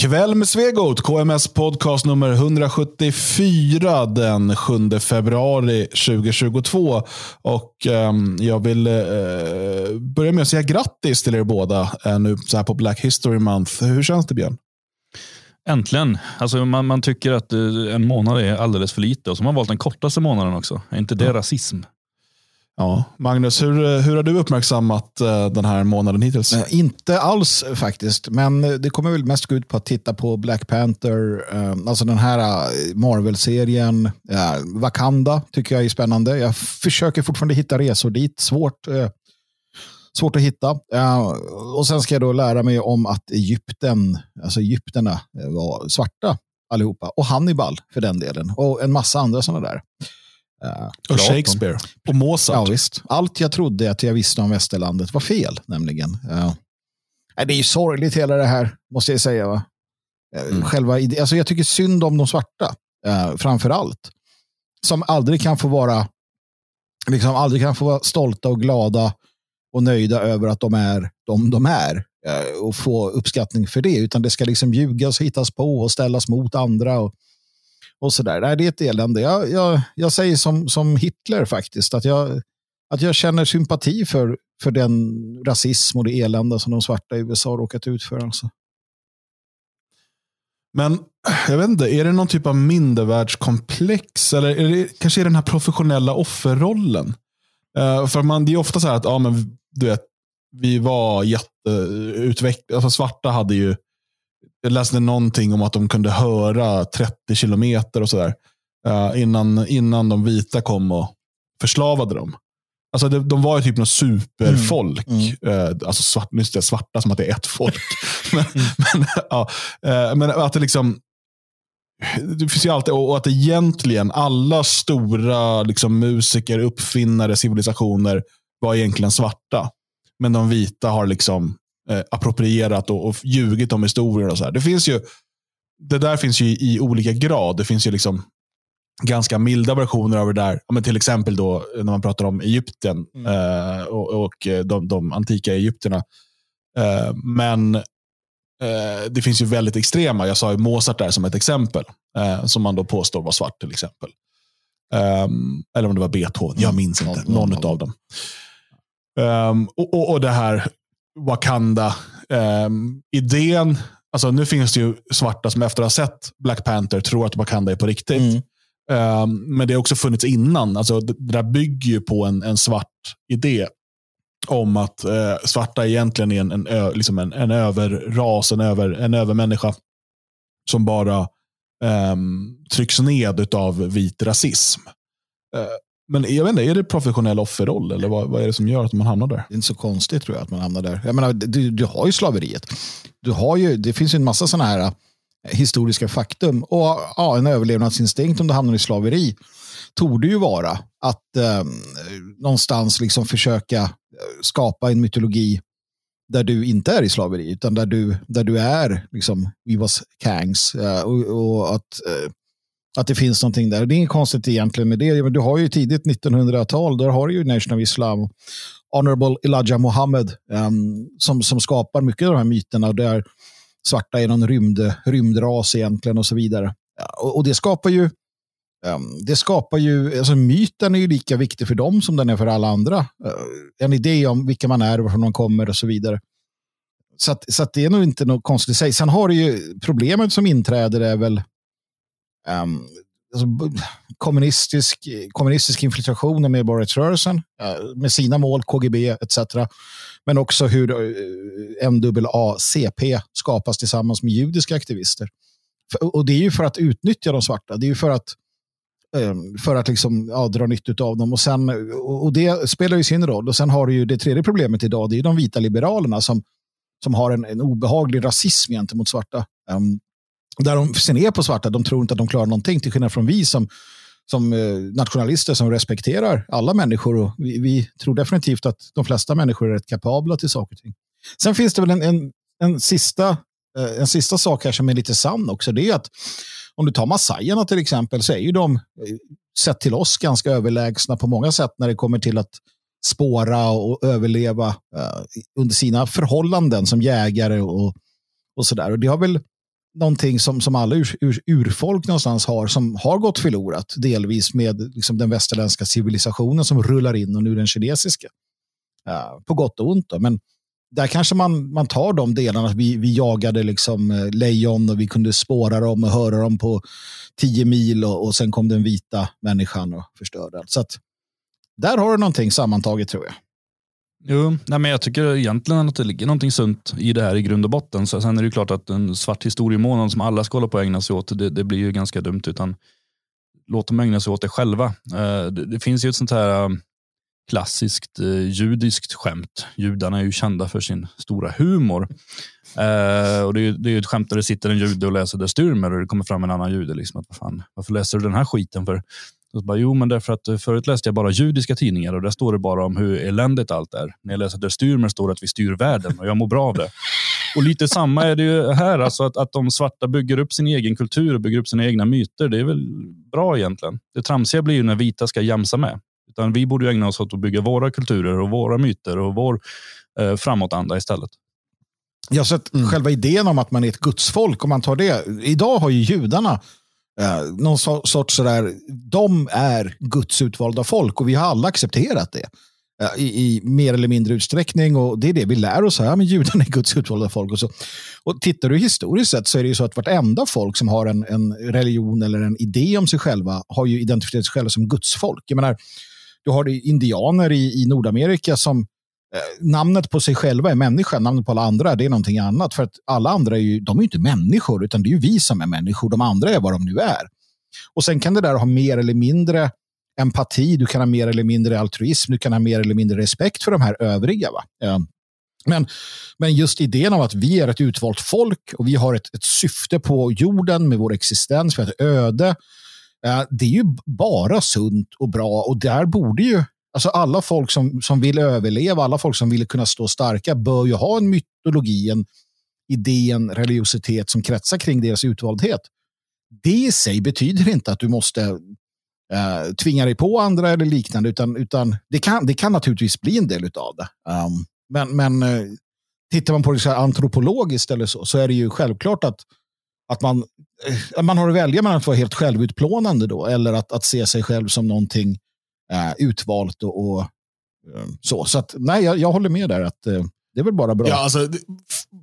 Kväll med Svegot, KMS podcast nummer 174 den 7 februari 2022. Och um, Jag vill uh, börja med att säga grattis till er båda uh, nu så här på Black History Month. Hur känns det Björn? Äntligen. Alltså man, man tycker att uh, en månad är alldeles för lite och så har man valt den kortaste månaden också. Är inte det ja. rasism? Ja, Magnus, hur, hur har du uppmärksammat uh, den här månaden hittills? Uh, inte alls faktiskt, men det kommer väl mest gå ut på att titta på Black Panther, alltså den här Marvel-serien. Wakanda tycker jag är spännande. Jag försöker fortfarande hitta resor dit. Svårt, svårt att hitta. och sen ska jag då lära mig om att Egypten, alltså Egypterna var svarta allihopa. Och Hannibal för den delen. Och en massa andra sådana där. Och Shakespeare. Och Mozart. Ja, visst. Allt jag trodde att jag visste om västerlandet var fel, nämligen. Uh, det är ju sorgligt hela det här, måste jag säga. Va? Uh, mm. Själva, alltså jag tycker synd om de svarta, uh, framför allt. Som aldrig kan få vara liksom aldrig kan få vara stolta och glada och nöjda över att de är de de är och få uppskattning för det, utan det ska liksom ljugas, hittas på och ställas mot andra. Och, och sådär. Nej, det är ett elände. Jag, jag, jag säger som, som Hitler faktiskt, att jag, att jag känner sympati för, för den rasism och det elände som de svarta i USA har råkat ut för. Alltså. Men jag vet inte, är det någon typ av mindervärldskomplex? Eller är det, kanske är det den här professionella offerrollen? Uh, för man, det är ofta så här att ja, men, du vet, vi var jätteutvecklade. Alltså, svarta hade ju jag läste någonting om att de kunde höra 30 kilometer och sådär. Uh, innan, innan de vita kom och förslavade dem. Alltså de, de var ju typ något superfolk. Mm. Mm. Uh, alltså svart, just det, svarta som att det är ett folk. men, mm. men, uh, uh, men att det liksom det finns ju alltid, och att egentligen alla stora liksom, musiker, uppfinnare, civilisationer var egentligen svarta. Men de vita har liksom eh, approprierat och, och ljugit om historier. Och så här. Det, finns ju, det där finns ju i, i olika grad. Det finns ju liksom ganska milda versioner av det där. Men till exempel då när man pratar om Egypten mm. eh, och, och de, de, antika Egypterna. Eh, men eh, det finns ju väldigt extrema. Jag sa ju Mozart där som ett exempel. Eh, som man då påstår var svart till exempel. Um, eller om det var Beethoven, jag minns inte. Någon, någon av dem. Um, och, och, och, det här Wakanda-idén. Ehm, alltså, nu finns det ju svarta som efter att ha sett Black Panther tror att Wakanda är på riktigt. Mm. Um, men det har också funnits innan. Alltså, det, det där bygger ju på en, en svart idé om att uh, svarta egentligen är en, en, ö, liksom en, en överras, en, över, en övermänniska som bara um, trycks ned av vit rasism. Uh, men jag vet inte, är det professionell offerroll eller vad, vad är det som gör att man hamnar där? Det är inte så konstigt tror jag att man hamnar där. Jag menar, du, du har ju slaveriet. Du har ju, det finns ju en massa sådana här eh, historiska faktum. Och ja, en överlevnadsinstinkt om du hamnar i slaveri torde ju vara att eh, någonstans liksom försöka eh, skapa en mytologi där du inte är i slaveri, utan där du, där du är liksom, we was kangs. Eh, och, och, att eh, att det finns någonting där. Det är inget konstigt egentligen med det. Du har ju tidigt 1900-tal, där har du ju Nation of Islam, Honorable Elijah Muhammad, um, som, som skapar mycket av de här myterna, där svarta är någon rymd, rymdras egentligen och så vidare. Ja, och, och, det skapar ju, um, det skapar ju, alltså myten är ju lika viktig för dem som den är för alla andra. Uh, en idé om vilka man är, varifrån man kommer och så vidare. Så, att, så att det är nog inte något konstigt i sig. Sen har du ju problemet som inträder är väl um, alltså, kommunistisk, kommunistisk infiltration av medborgarrättsrörelsen uh, eh, med sina mål, KGB etc. Men också hur eh, uh, NAACP skapas tillsammans med judiska aktivister. För, och det är ju för att utnyttja de svarta. Det är ju för att ehm, för att liksom, ja, dra nytta av dem. Och, sen, och det spelar ju sin roll. Och sen har du ju det tredje problemet idag, det är de vita liberalerna som, som har en, en obehaglig rasism gentemot svarta. Um, där de ser ner på svarta, de tror inte att de klarar någonting, till skillnad från vi som, som eh, nationalister som respekterar alla människor. Och vi, vi, tror definitivt att de flesta människor är rätt kapabla till saker och ting. Sen finns det väl en, en, en, sista, eh, en sista sak här som är lite sann också. Det är att om du tar massajerna till exempel så är ju de, eh, sett till oss, ganska överlägsna på många sätt när det kommer till att spåra och överleva under sina förhållanden som jägare och, och sådär. Och det har väl någonting som, som alla ur, ur, urfolk någonstans har, som har gått förlorat, delvis med liksom, den västerländska civilisationen som rullar in och nu den kinesiska. Uh, på gott och ont. Då. Men där kanske man, man tar de delarna. Vi, vi jagade liksom eh, lejon och vi kunde spåra dem och höra dem på tio mil och, och sen kom den vita människan och förstörde allt. Så att, där har du någonting sammantaget tror jag. Jo, nej men jag tycker egentligen att det ligger någonting sunt i det här i grund och botten. Så sen är det ju klart att en svart historiemånad som alla ska hålla på att ägna sig åt, det, det blir ju ganska dumt. utan Låt dem ägna sig åt det själva. Eh, det, det finns ju ett sånt här eh, klassiskt eh, judiskt skämt. Judarna är ju kända för sin stora humor. Eh, och det, är, det är ett skämt där det sitter en jude och läser det Stürmer och det kommer fram en annan jude. Liksom, att, fan, varför läser du den här skiten för? Så bara, jo, men därför att eh, förut läste jag bara judiska tidningar och där står det bara om hur eländigt allt är. När jag läser Der Stürmer står det att vi styr världen och jag mår bra av det. Och lite samma är det ju här, alltså att, att de svarta bygger upp sin egen kultur och bygger upp sina egna myter. Det är väl bra egentligen. Det tramsiga blir ju när vita ska jamsa med. Utan vi borde ägna oss åt att bygga våra kulturer och våra myter och vår eh, framåtanda istället. Ja, så att mm. själva idén om att man är ett gudsfolk, om man tar det. Idag har ju judarna eh, någon sorts sådär, de är Guds utvalda folk och vi har alla accepterat det. I, i, mer eller mindre utsträckning och det är det vi lär oss. Här, men judarna är Guds utvalda folk. Och, så. och tittar du historiskt sett så är det ju så att vartenda folk som har en, en religion eller en idé om sig själva har ju identifierat sig själva som gudsfolk. Jag menar, du har indianer i, i Nordamerika som Eh, namnet på sig själva är människa, namnet på alla andra det är någonting annat. För att alla andra är ju, de är ju inte människor, utan det är ju vi som är människor. De andra är vad de nu är. Och sen kan det där ha mer eller mindre empati, du kan ha mer eller mindre altruism, du kan ha mer eller mindre respekt för de här övriga. Va? Eh, men, men just idén om att vi är ett utvalt folk och vi har ett, ett syfte på jorden med vår existens, vi har ett öde eh, det är ju bara sunt och bra och där borde ju Alltså alla folk som, som vill överleva, alla folk som vill kunna stå starka bör ju ha en mytologi, en idé, en religiositet som kretsar kring deras utvaldhet. Det i sig betyder inte att du måste eh, tvinga dig på andra eller liknande, utan, utan det, kan, det kan naturligtvis bli en del av det. Um, men men eh, tittar man på det så antropologiskt eller så, så är det ju självklart att att man, eh, man har att välja mellan att vara helt självutplånande då, eller att, att se sig själv som någonting eh, utvalt och, och eh, så. Så att, nej, jag, jag håller med där. att eh, Det är väl bara bra. Ja, alltså,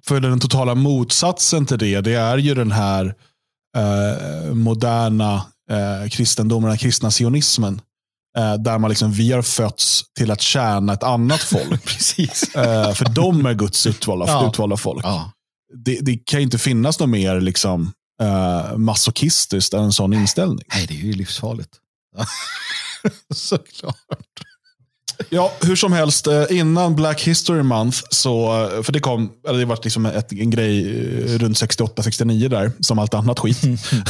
för den totala motsatsen till det, det är ju den här eh, moderna eh, kristendomen, den kristna sionismen. Eh, där man liksom, vi har fötts till att tjäna ett annat folk. Precis. för de är Guds utvalda, ja. utvalda folk. Ja det, det kan inte finnas något mer liksom, uh, masochistiskt än en sån inställning. Nej, det är ju livsfarligt. Såklart. Ja, hur som helst, eh, innan Black History Month, så, eh, för det kom, eller det var liksom ett, en grej runt 68-69 där, som allt annat skit,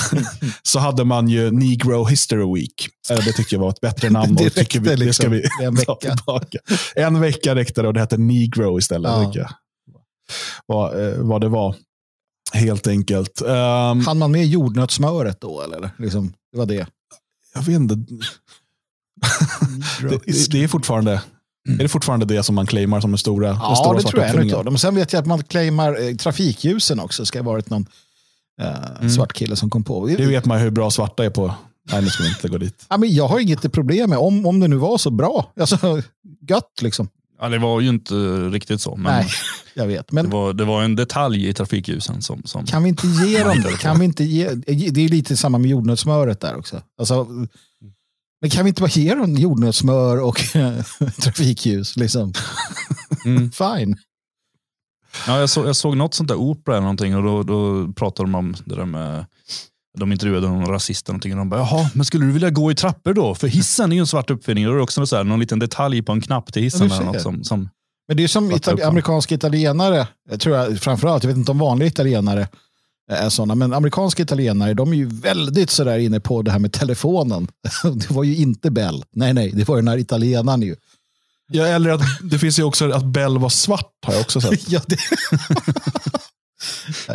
så hade man ju Negro History Week. Det tycker jag var ett bättre namn. Det räckte vi, liksom. Det ska vi en vecka. Tillbaka. En vecka räckte det och det hette Negro istället. Ja vad, eh, vad det var. Helt enkelt. Um, Han man med jordnötssmöret då? Eller? Liksom, det var det. Jag vet inte. det, det, är fortfarande Mm. Är det fortfarande det som man claimar som den stora, ja, stora det tror jag är en Men sen vet jag att man claimar eh, trafikljusen också. ska ha varit någon eh, mm. svart kille som kom på. Det vet man hur bra svarta är på. Nej, nu ska vi inte gå dit. Ja, men jag har inget problem med om, om det nu var så bra. Alltså, gött liksom. Ja, det var ju inte riktigt så. Men Nej, jag vet. Men... Det, var, det var en detalj i trafikljusen som... som kan vi inte ge dem det? Kan vi inte ge... Det är lite samma med jordnötssmöret där också. Alltså, men kan vi inte bara ge dem jordnötssmör och trafikljus? Liksom? Mm. Fine. Ja, jag, så, jag såg något sånt där opera eller någonting och då, då pratade de om det där med de intervjuade någon rasist och de bara, jaha, men skulle du vilja gå i trappor då? För hissen är ju en svart uppfinning. Då är det också så här, någon liten detalj på en knapp till hissen. Eller något som, som men det är som itali amerikanska italienare, tror jag framförallt, jag vet inte om vanliga italienare är sådana, men amerikanska italienare, de är ju väldigt sådär inne på det här med telefonen. Det var ju inte Bell, nej nej, det var den här italienaren ju. Ja, eller att det finns ju också att Bell var svart, har jag också sett. ja, det...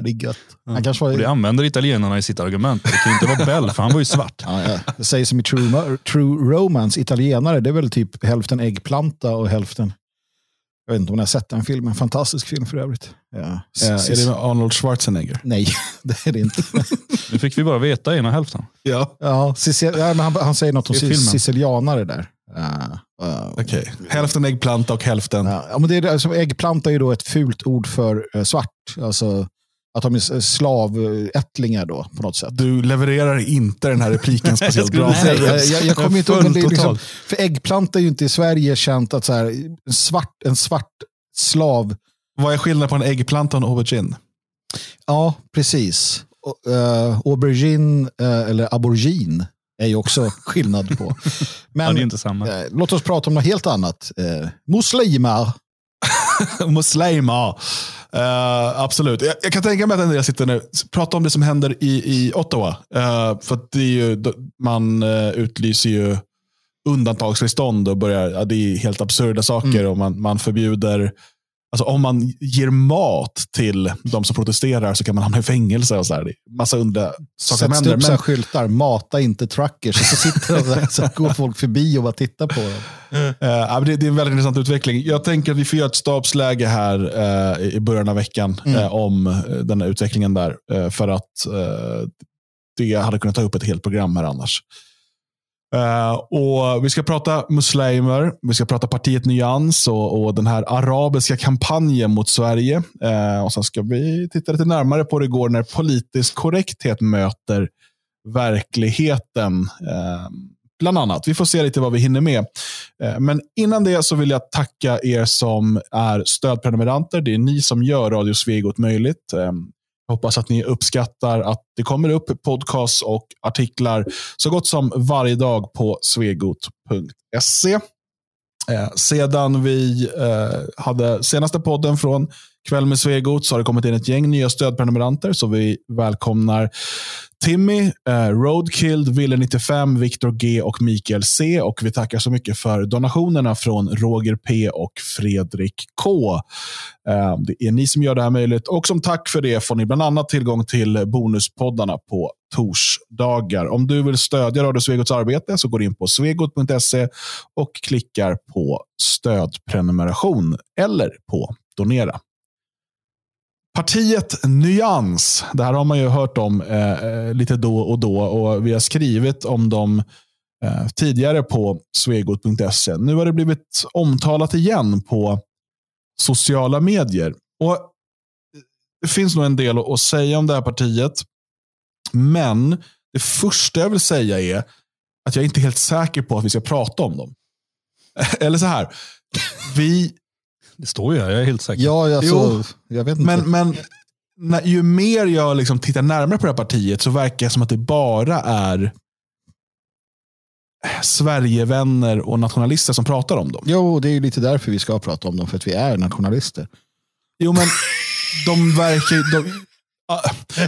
ja, det är gött. Han kanske var... Och det använder italienarna i sitt argument. Det kan ju inte vara Bell, för han var ju svart. Ja, ja. Det sägs som i True, True Romance, italienare, det är väl typ hälften äggplanta och hälften Jag vet inte om ni har sett den filmen. Fantastisk film för övrigt. Ja. Är det med Arnold Schwarzenegger? Nej, det är det inte. Nu fick vi bara veta ena hälften. Ja. ja, ja, men han, han säger något om sicilianare där. Uh, uh, Okej. Hälften äggplanta och hälften... Ja, ja, men det är, alltså, äggplanta är ju då ett fult ord för eh, svart. Alltså att de är slavättlingar då på något sätt. Du levererar inte den här repliken speciellt bra. Nej, jag, jag, jag kommer inte ihåg, men det är liksom, för äggplanta är ju inte i Sverige känt att så här, en, svart, en svart slav, Vad är skillnaden på en äggplanta och en aubergine? ja precis. Eh, aubergine eh, eller aubergine är ju också skillnad på. Men Ja, det är inte samma. eh, låt oss prata om något helt annat. Eh, muslimer. Muslimer. Uh, absolut. Jag, jag kan tänka mig att en del sitter nu prata om det som händer i, i Ottawa. Uh, för det är ju, man uh, utlyser ju undantagstillstånd och börjar, ja, det är helt absurda saker. Och man, man förbjuder, alltså om man ger mat till de som protesterar så kan man hamna i fängelse. och så här. Massa underliga saker som händer. upp Men, skyltar, mata inte truckers. Så sitter de där, så går folk förbi och bara tittar på dem. Men det, det är en väldigt intressant utveckling. Jag tänker att vi får göra ett stabsläge här eh, i början av veckan eh, om eh, den här utvecklingen där. För att det hade kunnat ta upp ett helt program här annars. Eh, och Vi ska prata muslimer, vi ska prata partiet Nyans och, och den här arabiska kampanjen mot Sverige. Uh, och Sen ska vi titta lite närmare på det går när politisk korrekthet möter verkligheten. Uh, bland annat. Vi får se lite vad vi hinner med. Men innan det så vill jag tacka er som är stödprenumeranter. Det är ni som gör Radio Svegot möjligt. Jag hoppas att ni uppskattar att det kommer upp podcasts och artiklar så gott som varje dag på svegot.se. Eh, sedan vi eh, hade senaste podden från Kväll med Svegot så har det kommit in ett gäng nya stödprenumeranter. Så vi välkomnar Timmy, eh, Roadkilled, Ville95, Viktor G och Mikael C. Och vi tackar så mycket för donationerna från Roger P och Fredrik K. Eh, det är ni som gör det här möjligt. Och som tack för det får ni bland annat tillgång till bonuspoddarna på torsdagar. Om du vill stödja Radio Svegots arbete så går du in på svegot.se och klickar på stödprenumeration eller på donera. Partiet Nyans, det här har man ju hört om eh, eh, lite då och då och vi har skrivit om dem eh, tidigare på svegot.se. Nu har det blivit omtalat igen på sociala medier. Och Det finns nog en del att säga om det här partiet. Men det första jag vill säga är att jag inte är helt säker på att vi ska prata om dem. Eller så här. Vi, det står ju här, jag är helt säker. Ja, alltså, Jo, jag vet inte. men, men när, ju mer jag liksom tittar närmare på det här partiet så verkar det som att det bara är Sverigevänner och nationalister som pratar om dem. Jo, det är ju lite därför vi ska prata om dem, för att vi är nationalister. Jo, men de verkar... De, Ah,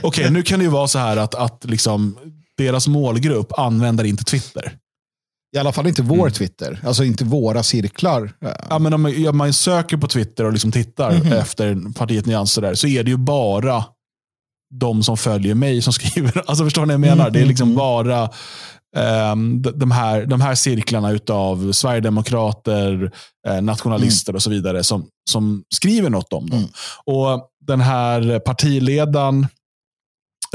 Okej, nu kan det ju vara så här att, att liksom, deras målgrupp använder inte Twitter. I alla fall inte vår Twitter, alltså inte våra cirklar. Ja, men om man, söker på Twitter och liksom tittar efter partiet Nyanser där, så är det ju bara de som följer mig som skriver. Alltså Förstår ni vad jag menar? Det är liksom bara ehm, de, här, de här cirklarna utav sverigedemokrater, eh, nationalister och så vidare som, som skriver något om dem. Och Den här partiledaren,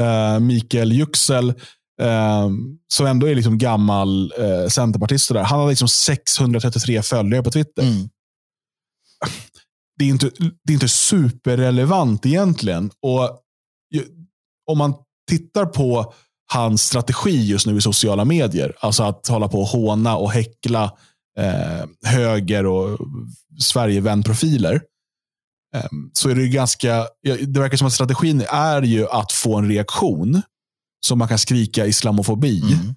eh, Mikael Yüksel, eh, som ändå är liksom gammal eh, centerpartist, där, han har liksom 633 följare på Twitter. Mm. Det, är inte, det är inte superrelevant egentligen. Och ju, Om man tittar på hans strategi just nu i sociala medier, alltså att hålla på och håna och häckla eh, höger och Sverigevänprofiler, eh, så är det ganska, det verkar som att strategin är ju att få en reaktion så man kan skrika islamofobi Mm.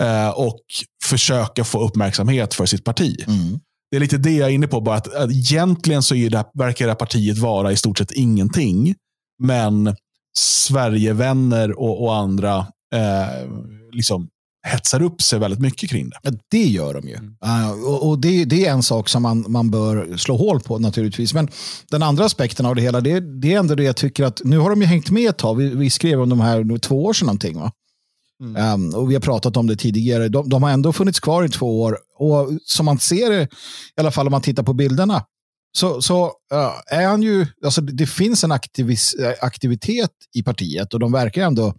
eh, och försöka få uppmärksamhet för sitt parti. Mm. Det är lite det jag är inne på. Bara att, att egentligen så är det, verkar det här partiet vara i stort sett ingenting. Men Sverigevänner och, och andra eh, liksom hetsar upp sig väldigt mycket kring det. Ja, det gör de ju. Uh, och och det, det är en sak som man, man bör slå hål på naturligtvis. Men den andra aspekten av det hela, det, det är ändå det jag tycker att nu har de ju hängt med ett tag. Vi, vi skrev om de här nu två år sedan någonting. Va? Um, och vi har pratat om det tidigare. De, de har ändå funnits kvar i två år. Och som man ser det, i alla fall om man tittar på bilderna, så, så uh, är han ju, alltså det finns en aktivis, aktivitet i partiet och de verkar ändå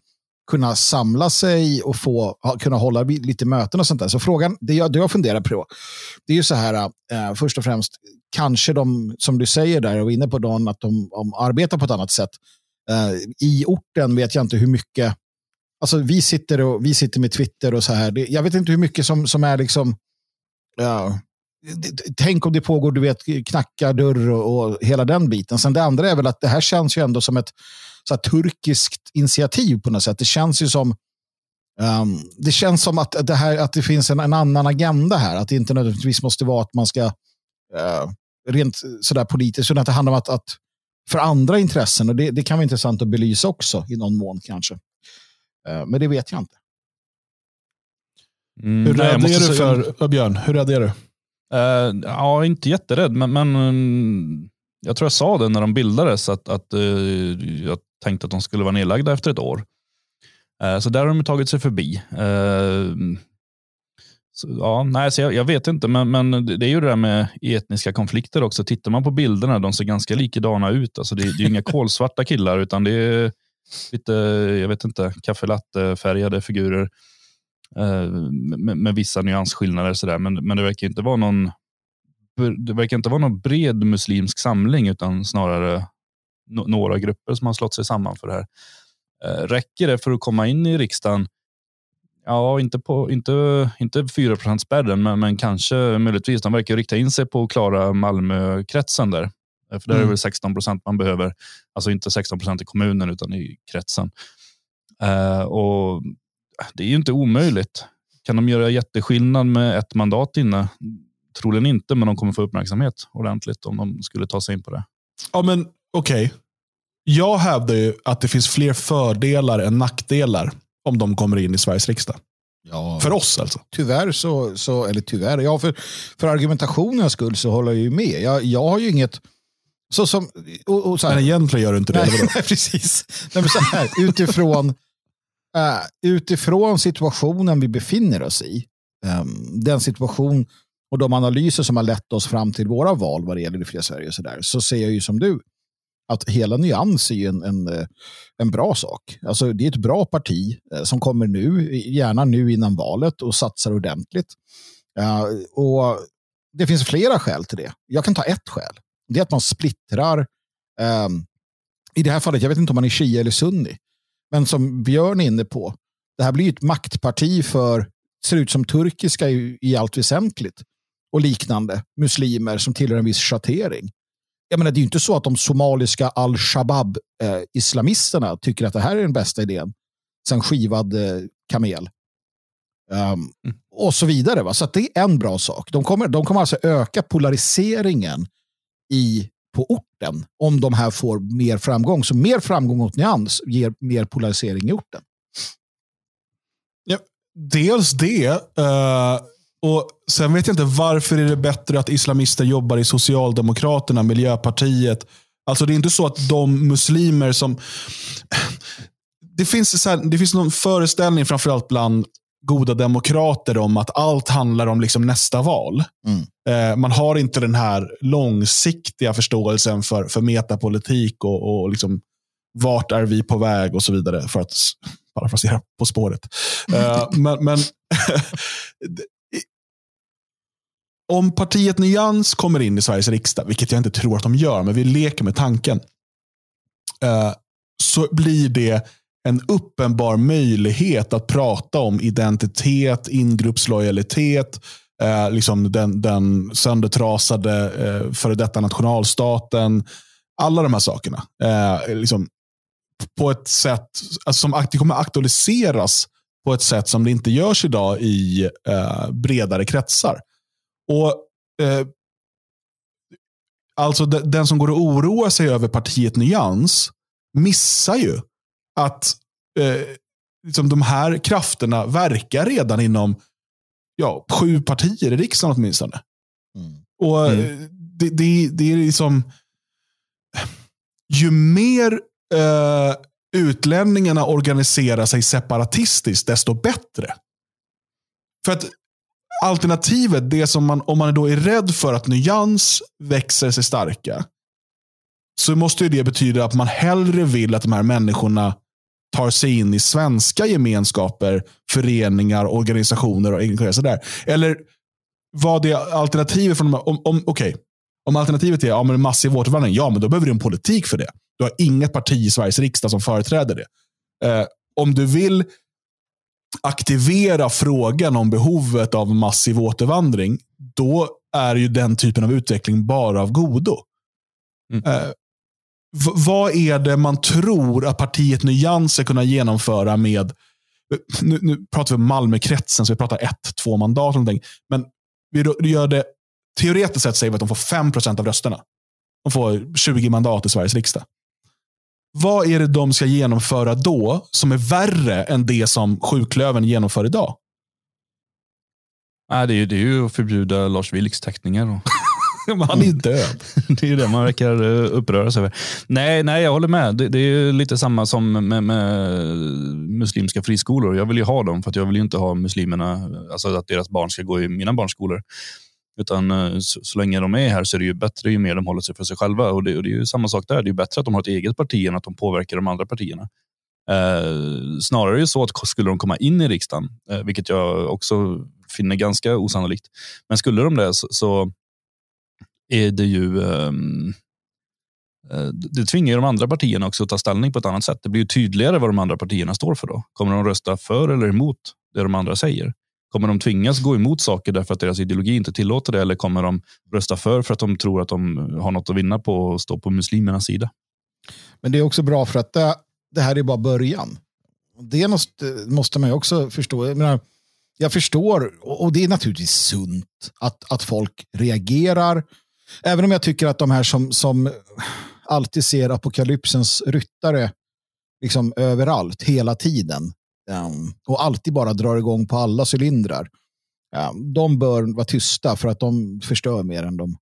kunna samla sig och få, kunna hålla lite möten och sånt där. Så frågan, det jag, det jag funderar på, det är ju så här, eh, först och främst, kanske de, som du säger där, och inne på Dan, att de, de arbetar på ett annat sätt. Eh, I orten vet jag inte hur mycket, alltså vi sitter, och, vi sitter med Twitter och så här, det, jag vet inte hur mycket som, som är liksom, uh, tänk om det pågår, du vet, knacka dörr och, och, hela den biten. Sen det andra är väl att det här känns ju ändå som ett så här, turkiskt initiativ på något sätt. Det känns ju som um, det känns som att det, här, att det finns en, en, annan agenda här. Att det inte nödvändigtvis måste vara att man ska uh, rent sådär politiskt, utan att det handlar om att, att för andra intressen. Och det, det kan vara intressant att belysa också i någon mån kanske. Uh, men det vet jag inte. Mm, hur rädd är du för, Björn, hur rädd är du? Uh, ja, inte jätterädd, men, men um, jag tror jag sa det när de bildades, att, att uh, jag tänkte att de skulle vara nedlagda efter ett år. Uh, så där har de tagit sig förbi. Så, ja, nej, så jag, jag, vet inte, men, men det är ju det där med etniska konflikter också. Tittar man på bilderna, de ser ganska likadana ut. Alltså det, det är inga kolsvarta killar, utan det är lite, jag vet inte, kaffelatte-färgade figurer. Eh, med, med, vissa nyansskillnader. Sådär. Men, men det verkar inte vara någon det verkar inte vara någon bred muslimsk samling utan snarare no några grupper som har slått sig samman för det här. Eh, räcker det för att komma in i riksdagen? Ja, inte, på, inte, inte 4 spärren, men, men kanske möjligtvis. De verkar rikta in sig på att klara Malmökretsen där. Eh, för där är det mm. väl 16 procent man behöver. Alltså inte 16 procent i kommunen utan i kretsen. Uh, och det är ju inte omöjligt. Kan de göra jätteskillnad med ett mandat inne? Troligen inte, men de kommer få uppmärksamhet ordentligt om de skulle ta sig in på det. Ja, men okej. Okay. Jag hävdar ju att det finns fler fördelar än nackdelar om de kommer in i Sveriges riksdag. Ja, för oss alltså. Tyvärr så, så eller tyvärr, ja, för, för argumentationens skull så håller jag ju med. Jag, jag har ju inget, så som, och, och så här, men egentligen gör du inte det. Nej, nej precis. Nej, men så här, utifrån, Uh, utifrån situationen vi befinner oss i, um, den situation och de analyser som har lett oss fram till våra val vad det gäller det fria Sverige, så, där, så ser jag ju som du att hela Nyans är en, en, eh, en bra sak. Alltså, det är ett bra parti eh, som kommer nu, gärna nu innan valet och satsar ordentligt. Uh, och Det finns flera skäl till det. Jag kan ta ett skäl. Det är att man splittrar, um, i det här fallet, jag vet inte om man är shia eller sunni, men som Björn är inne på, det här blir ett maktparti för, ser ut som turkiska i, i allt väsentligt och liknande muslimer som tillhör en viss schattering. Jag menar, det är ju inte så att de somaliska al-Shabaab-islamisterna eh, tycker att det här är den bästa idén sen skivad eh, kamel. Um, mm. Och så vidare. Va? Så det är en bra sak. De kommer, de kommer alltså öka polariseringen i på orten om de här får mer framgång. Så mer framgång åt Nyans ger mer polarisering i orten. Ja, dels det. Uh, och Sen vet jag inte varför är det bättre att islamister jobbar i Socialdemokraterna, Miljöpartiet. Alltså Det är inte så att de muslimer som... Det finns, så här, det finns någon föreställning framförallt bland goda demokrater om att allt handlar om liksom nästa val. Mm. Eh, man har inte den här långsiktiga förståelsen för, för metapolitik och, och liksom, vart är vi på väg och så vidare. För att parafrasera På spåret. Eh, men, men om partiet Nyans kommer in i Sveriges riksdag, vilket jag inte tror att de gör, men vi leker med tanken, eh, så blir det en uppenbar möjlighet att prata om identitet, ingruppslojalitet, eh, liksom den, den söndertrasade eh, före detta nationalstaten. Alla de här sakerna. Eh, liksom, på ett sätt alltså som det kommer aktualiseras på ett sätt som det inte görs idag i bredare kretsar. Och eh, Alltså den som går och oroar sig över partiet Nyans missar ju att eh, liksom de här krafterna verkar redan inom ja, sju partier i riksdagen åtminstone. Mm. Och mm. Det, det, det, är liksom... Ju mer eh, utlänningarna organiserar sig separatistiskt, desto bättre. För att alternativet, det som man, om man då är rädd för att nyans växer sig starka, så måste det betyda att man hellre vill att de här människorna tar sig in i svenska gemenskaper, föreningar, organisationer och sådär. Eller vad det alternativet? Från, om, om, okay. om alternativet är ja, men massiv återvandring, ja men då behöver du en politik för det. Du har inget parti i Sveriges riksdag som företräder det. Eh, om du vill aktivera frågan om behovet av massiv återvandring, då är ju den typen av utveckling bara av godo. Mm. Eh, vad är det man tror att partiet Nyans ska kunna genomföra med, nu, nu pratar vi om Malmökretsen, så vi pratar ett, två mandat. Någonting. Men vi gör det, teoretiskt sett säger vi att de får 5% av rösterna. De får 20 mandat i Sveriges riksdag. Vad är det de ska genomföra då som är värre än det som sjuklöven genomför idag? Nej, det, är, det är ju att förbjuda Lars Vilks teckningar. han är död. det är det man verkar eh, uppröras över. Nej, nej, jag håller med. Det, det är lite samma som med, med, muslimska friskolor. Jag vill ju ha dem för att jag vill inte ha muslimerna, alltså att deras barn ska gå i mina barns skolor. Utan eh, så, så, länge de är här så är det ju bättre ju mer de håller sig för sig själva. Och det, och det är ju samma sak där. Det är bättre att de har ett eget parti än att de påverkar de andra partierna. Eh, snarare är det så att skulle de komma in i riksdagen, eh, vilket jag också finner ganska osannolikt, men skulle de det så, så är det ju ehm, eh, det tvingar ju de andra partierna också att ta ställning på ett annat sätt. Det blir ju tydligare vad de andra partierna står för då. Kommer de rösta för eller emot det de andra säger? Kommer de tvingas gå emot saker därför att deras ideologi inte tillåter det eller kommer de rösta för för att de tror att de har något att vinna på att stå på muslimernas sida? Men det är också bra för att det, det här är bara början. Det måste, måste man ju också förstå. Jag, menar, jag förstår, och det är naturligtvis sunt, att, att folk reagerar. Även om jag tycker att de här som, som alltid ser apokalypsens ryttare liksom överallt, hela tiden, Ehm, och alltid bara drar igång på alla cylindrar. Um, de bör vara tysta för att de förstör mer än de,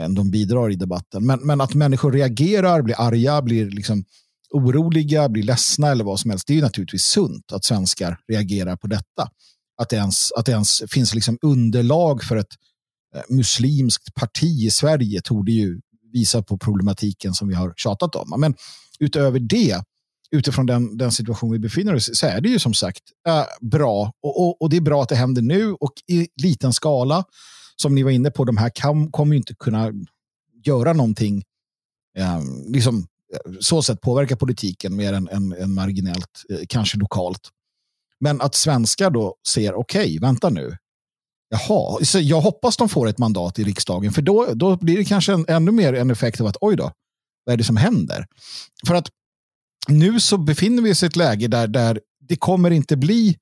än de bidrar i debatten. Men, men att människor reagerar, blir arga, blir liksom oroliga, blir ledsna eller vad som helst. Det är naturligtvis sunt att svenskar reagerar på detta. Att det ens, att det ens finns liksom underlag för ett eh, muslimskt parti i Sverige tog det ju visa på problematiken som vi har tjatat om. Men utöver det utifrån den, den situation vi befinner oss i så är det ju som sagt äh, bra. Och, och, och, det är bra att det händer nu och i liten skala. Som ni var inne på, de här kan, kommer inte kunna göra någonting, äh, liksom, eh, så sätt påverka politiken mer än, än, än marginellt, kanske lokalt. Men att svenskar då ser, okej, okay, vänta nu. Jaha, så jag hoppas de får ett mandat i riksdagen, för då, då blir det kanske en, ännu mer en effekt av att oj då, vad är det som händer? För att nu så befinner vi oss i ett läge där, där det kommer inte bli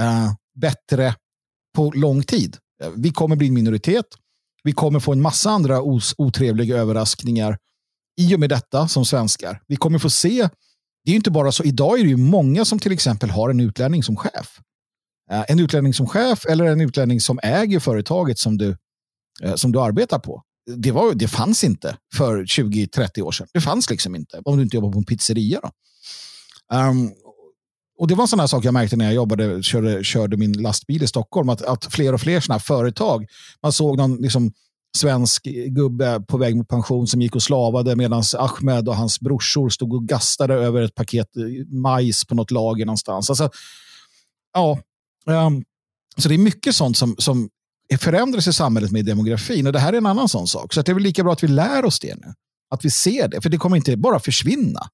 uh, bättre på lång tid. Vi kommer bli en minoritet. Vi kommer få en massa andra os otrevliga överraskningar i och med detta som svenskar. Vi kommer få se, det är inte bara så, idag är det ju många som till exempel har en utlänning som chef. Uh, en utlänning som chef eller en utlänning som äger företaget som du, uh, som du arbetar på det, var, det fanns inte för 20-30 år sedan. Det fanns liksom inte, om du inte jobbar på en pizzeria. Då. Um, och Det var en sån här sak jag märkte när jag jobbade, körde, körde min lastbil i Stockholm, att, att fler och fler såna här företag, man såg någon liksom, svensk gubbe på väg mot pension som gick och slavade medan Ahmed och hans brorsor stod och gastade över ett paket eh, majs på något lager någonstans. Alltså, ja, um, så det är mycket sånt som, som förändras i samhället med demografin. Och det här är en annan sån sak. Så det är väl lika bra att vi lär oss det nu. Att vi ser det, för det kommer inte bara försvinna.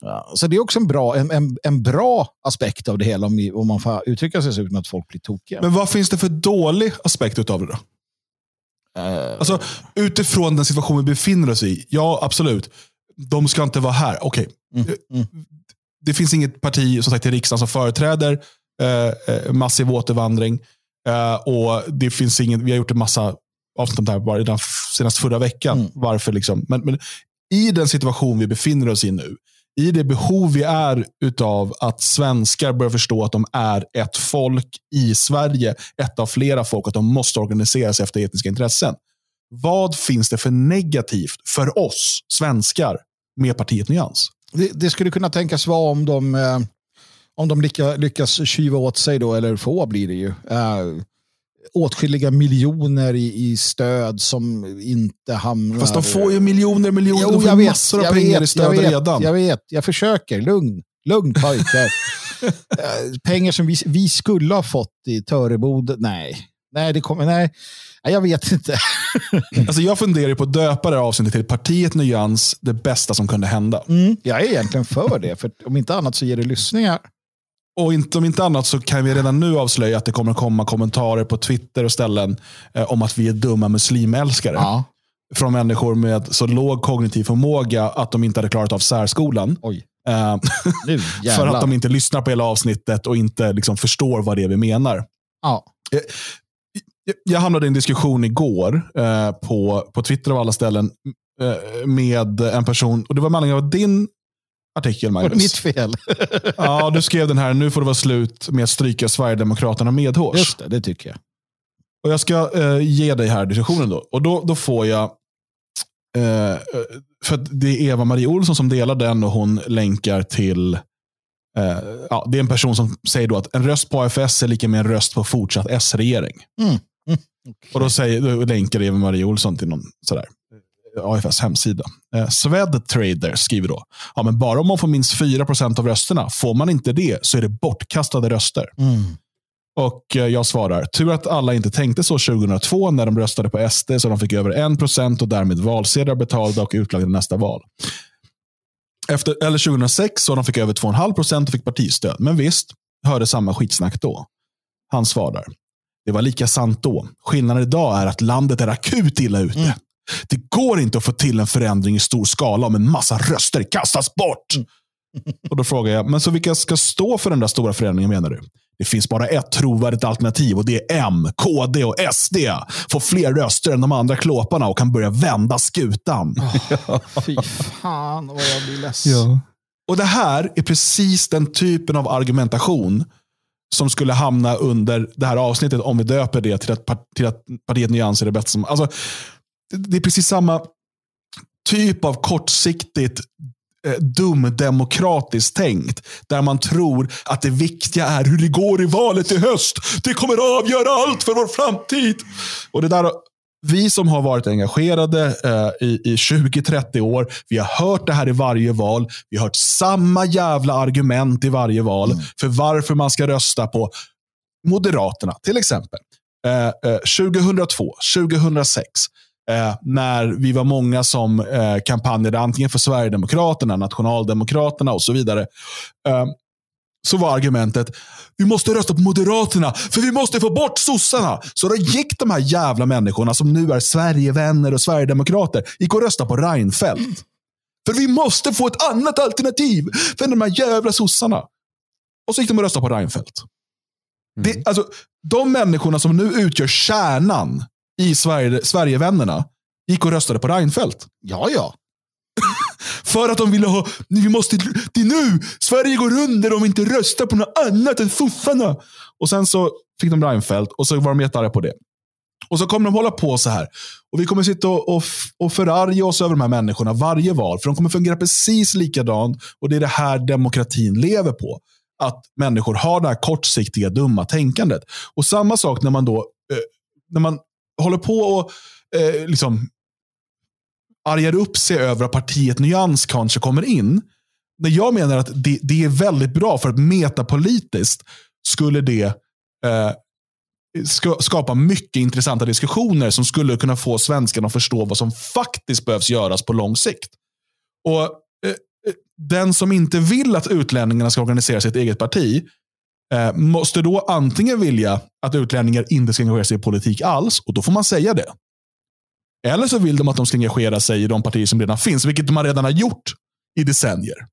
Ja, så det är också en bra, en, en, en bra aspekt av det hela, om, om man får uttrycka sig så utan att folk blir tokiga. Men vad finns det för dålig aspekt av det då? Uh... Alltså, utifrån den situation vi befinner oss i, ja absolut. De ska inte vara här. Okej. Okay. Mm. Mm. Det finns inget parti som sagt, i riksdagen som företräder eh, eh massiv återvandring. Uh, och det finns ingen, vi har gjort en massa avsnitt om det här bara redan senast förra veckan. Mm. Varför liksom. men, men i den situation vi befinner oss i nu, i det behov vi är utav att svenskar börjar förstå att de är ett folk i Sverige, ett av flera folk, att de måste organisera sig efter etniska intressen. Vad finns det för negativt för oss svenskar med partiet Nyans? Det, det skulle kunna tänkas vara om de eh, om de lyckas, lyckas kyva åt sig då, eller få blir det ju, uh, åtskilliga miljoner i, i stöd som inte hamnar... Fast de får ju miljoner, miljoner. Jo, de får jag vet, massor av pengar vet, i stöd jag vet, redan. Jag vet, jag försöker. Lugn, lugn pojkar. Eh, Pengar som vi, vi skulle ha fått i Törebod, nej. Nej, det kommer, nej. nej, jag vet inte. Alltså jag funderar på att döpa det här avsnittet till partiet Nyans, det bästa som kunde hända. Mm, jag är egentligen för det, för om inte annat så ger det lyssningar. Och inte, om inte annat så kan vi redan nu avslöja att det kommer komma kommentarer på Twitter och ställen eh, om att vi är dumma muslimälskare. Ja. Från människor med så låg kognitiv förmåga att de inte hade klarat av särskolan. Oj, Eh, nu för att de inte lyssnar på hela avsnittet och inte liksom förstår vad det är vi menar. ja. Jag- Jag hamnade i en diskussion igår eh, på, på Twitter av alla ställen eh, med en person, och det var med anledning av din artikel Var det Magnus. mitt fel? Ja, du skrev den här, nu får det vara slut med att stryka Sverigedemokraterna medhårs. Just det, det tycker jag. Och jag ska eh, ge dig här diskussionen då. Och då, då får jag, eh, för att det är Eva-Marie Olsson som delar den och hon länkar till, eh, ja, det är en person som säger då att en röst på AFS är lika med en röst på fortsatt S-regering. Mm. Mm. Och då, säger, då länkar Eva-Marie Olsson till någon sådär, eh, AFS hemsida. Eh, Swed Trader skriver då, ja, men bara om man får minst 4% av rösterna, får man inte det så är det bortkastade röster. Mm. Och eh, jag svarar, tur att alla inte tänkte så 2002 när de röstade på SD så de fick över 1% och därmed valsedlar betalda och utlagda nästa val. Efter, eller 2006 så de fick över 2,5% och fick partistöd. Men visst, hörde samma skitsnack då. Han svarar, det var lika sant då. Skillnaden idag är att landet är akut illa ute. Mm. Det går inte att få till en förändring i stor skala om en massa röster kastas bort. Och Då frågar jag, men så vilka ska stå för den där stora förändringen menar du? Det finns bara ett trovärdigt alternativ och det är M, KD och SD. Får fler röster än de andra klåparna och kan börja vända skutan. Fy fan vad jag blir ledsen. Och Det här är precis den typen av argumentation som skulle hamna under det här avsnittet om vi döper det till att, till att partiet Nyans är det bästa. Som, alltså, det, är precis samma typ av kortsiktigt eh, dumdemokratiskt tänkt. Där man tror att det viktiga är hur det går i valet i höst. Det kommer att avgöra allt för vår framtid. Och det där, vi som har varit engagerade eh, i, i 20-30 år, vi har hört det här i varje val. Vi har hört samma jävla argument i varje val för varför man ska rösta på Moderaterna, till exempel. Eh, eh, 2002, 2006, eh, när vi var många som eh, kampanjade antingen för Sverigedemokraterna, Nationaldemokraterna och så vidare. Eh, så var argumentet, vi måste rösta på Moderaterna, för vi måste få bort sossarna. Så då gick de här jävla människorna som nu är Sverigevänner och Sverigedemokrater, gick och röstade på Reinfeldt. För vi måste få ett annat alternativ för de här jävla sossarna. Och så gick de och röstade på Reinfeldt. Det, alltså, de människorna som nu utgör kärnan i Sverige, Sverigevännerna gick och röstade på Reinfeldt. Ja, ja. För att de ville ha, vi måste, det är nu, Sverige går under om vi inte röstar på något annat än sossarna. Och sen så fick de Reinfeldt och så var de jättearga på det. Och så kommer de hålla på så här. Och vi kommer sitta och, och, och förarga oss över de här människorna varje val. För de kommer fungera precis likadant. Och det är det här demokratin lever på. Att människor har det här kortsiktiga, dumma tänkandet. Och samma sak när man då eh, när man håller på och eh, liksom argar upp sig över att partiet Nyans kanske kommer in. När jag menar att det, det är väldigt bra för att metapolitiskt skulle det eh, ska, skapa mycket intressanta diskussioner som skulle kunna få svenskarna att förstå vad som faktiskt behövs göras på lång sikt. Och eh, eh, Den som inte vill att utlänningarna ska organisera sitt eget parti eh, måste då antingen vilja att utlänningar inte ska engagera sig i politik alls, och då får man säga det. Eller så vill de att de ska engagera sig i de partier som redan finns, vilket man redan har gjort i decennier.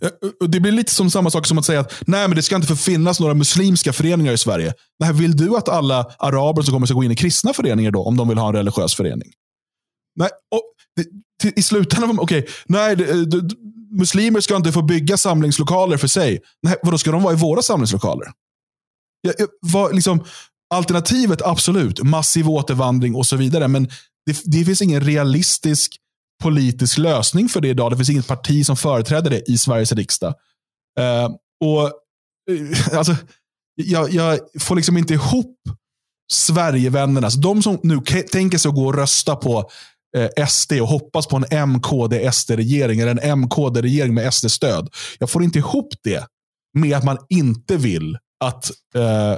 Eh, det blir lite som samma sak som att säga att nej, men det ska inte få finnas några muslimska föreningar i Sverige. Nej, vill du att alla araber som kommer ska gå in i kristna föreningar då, om de vill ha en religiös förening? Nej, och det, till, I slutändan, okej, nej, det, eh, det, muslimer ska inte få bygga samlingslokaler för sig. Nej, vadå, ska de vara i våra samlingslokaler? Ja, vad, liksom, alternativet, absolut, massiv återvandring och så vidare. Men det, det finns ingen realistisk politisk lösning för det idag. Det finns inget parti som företräder det i Sveriges riksdag. Eh, och eh, alltså, jag, jag får liksom inte ihop Sverigevännernas, de som nu tänker sig att gå och rösta på eh, SD och hoppas på en MKD-SD-regering, eller en MKD-regering med SD-stöd. Jag får inte ihop det med att man inte vill att eh,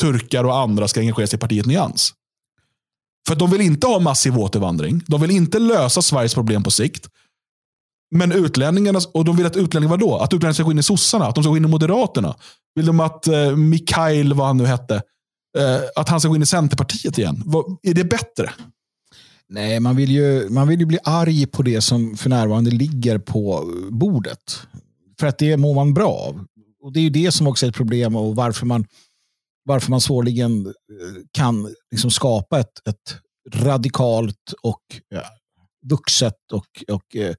turkar och andra ska engagera sig i partiet Nyans. För de vill inte ha massiv återvandring. De vill inte lösa Sveriges problem på sikt. Men utlänningarna, och de vill att utlänningar, vadå? Att utlänningar ska gå in i sossarna? Att de ska gå in i Moderaterna? Vill de att eh, Mikael, vad han nu hette, eh, att han ska gå in i Centerpartiet igen? Vad, är det bättre? Nej, man vill, ju, man vill ju bli arg på det som för närvarande ligger på bordet. För att det mår man bra av. Och Det är ju det som också är ett problem och varför man, varför man svårligen eh, kan liksom skapa ett, ett radikalt och ja, vuxet och, och eh,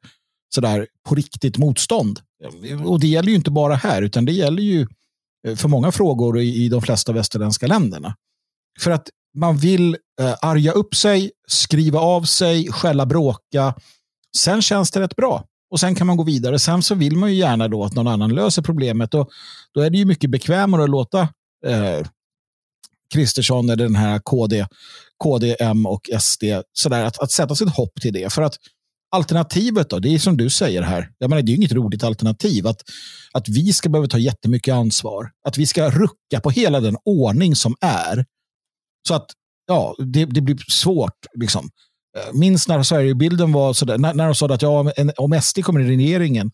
sådär på riktigt motstånd. Och det gäller ju inte bara här, utan det gäller ju eh, för många frågor i, i de flesta västerländska länderna. För att man vill eh, arga upp sig, skriva av sig, skälla, bråka. Sen känns det rätt bra. Och sen kan man gå vidare. Sen så vill man ju gärna då att någon annan löser problemet. Och då är det ju mycket bekvämare att låta eh, Kristersson eller den här KD, KDM M och SD sådär, att, att sätta sitt hopp till det. För att alternativet då, det är som du säger här. Jag menar, det är ju inget roligt alternativ. Att, att vi ska behöva ta jättemycket ansvar. Att vi ska rucka på hela den ordning som är. Så att ja, det, det blir svårt. Liksom. Eh, minns när Sverigebilden var sådär, när, när de sa att ja, om SD kommer i regeringen,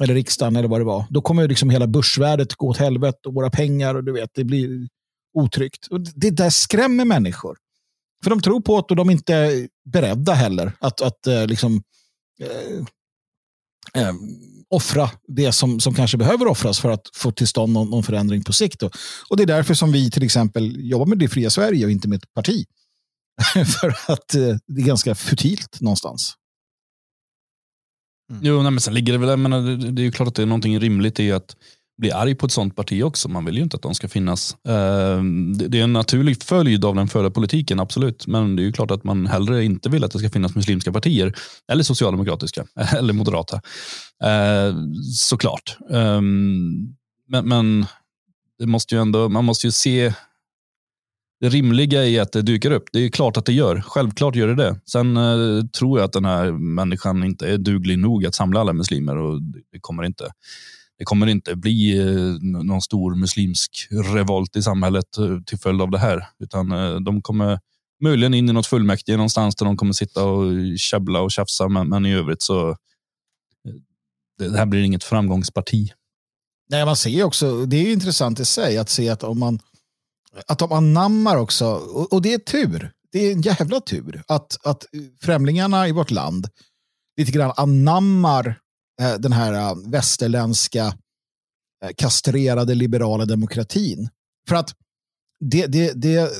eller riksdagen eller vad det var, då kommer liksom hela börsvärdet gå åt helvete och våra pengar och du vet, det blir otryggt. Och det där skrämmer människor. För de tror på det och de är inte beredda heller att, att eh, liksom, eh, eh, offra det som, som kanske behöver offras för att få till stånd någon, någon förändring på sikt. Och, och det är därför som vi till exempel jobbar med det fria Sverige och inte med ett parti. för att eh, det är ganska futilt någonstans. Mm. Jo, nej, men sen ligger det väl, menar, det, det är ju klart att det är någonting rimligt i att bli arg på ett sånt parti också. Man vill ju inte att de ska finnas. Ehm, det är en naturlig följd av den förda politiken, absolut. Men det är ju klart att man hellre inte vill att det ska finnas muslimska partier. Eller socialdemokratiska, eller moderata. Ehm, såklart. Ehm, men, men det måste ju ändå, man måste ju se det rimliga i att det dyker upp. Det är klart att det gör. Självklart gör det det. Sen eh, tror jag att den här människan inte är duglig nog att samla alla muslimer och det kommer inte det kommer inte bli eh, någon stor muslimsk revolt i samhället eh, till följd av det här. Utan eh, de kommer möjligen in i något fullmäktige någonstans där de kommer sitta och käbbla och tjafsa. Men, men i övrigt så det här blir inget framgångsparti. Nej, man ser också, det är intressant i sig att se att om man att de anammar också, och, och det är tur, det är en jävla tur att, att främlingarna i vårt land lite grann anammar Eh, Eh, den här eh, västerländska eh, kastrerade liberala demokratin. För att det, det, det,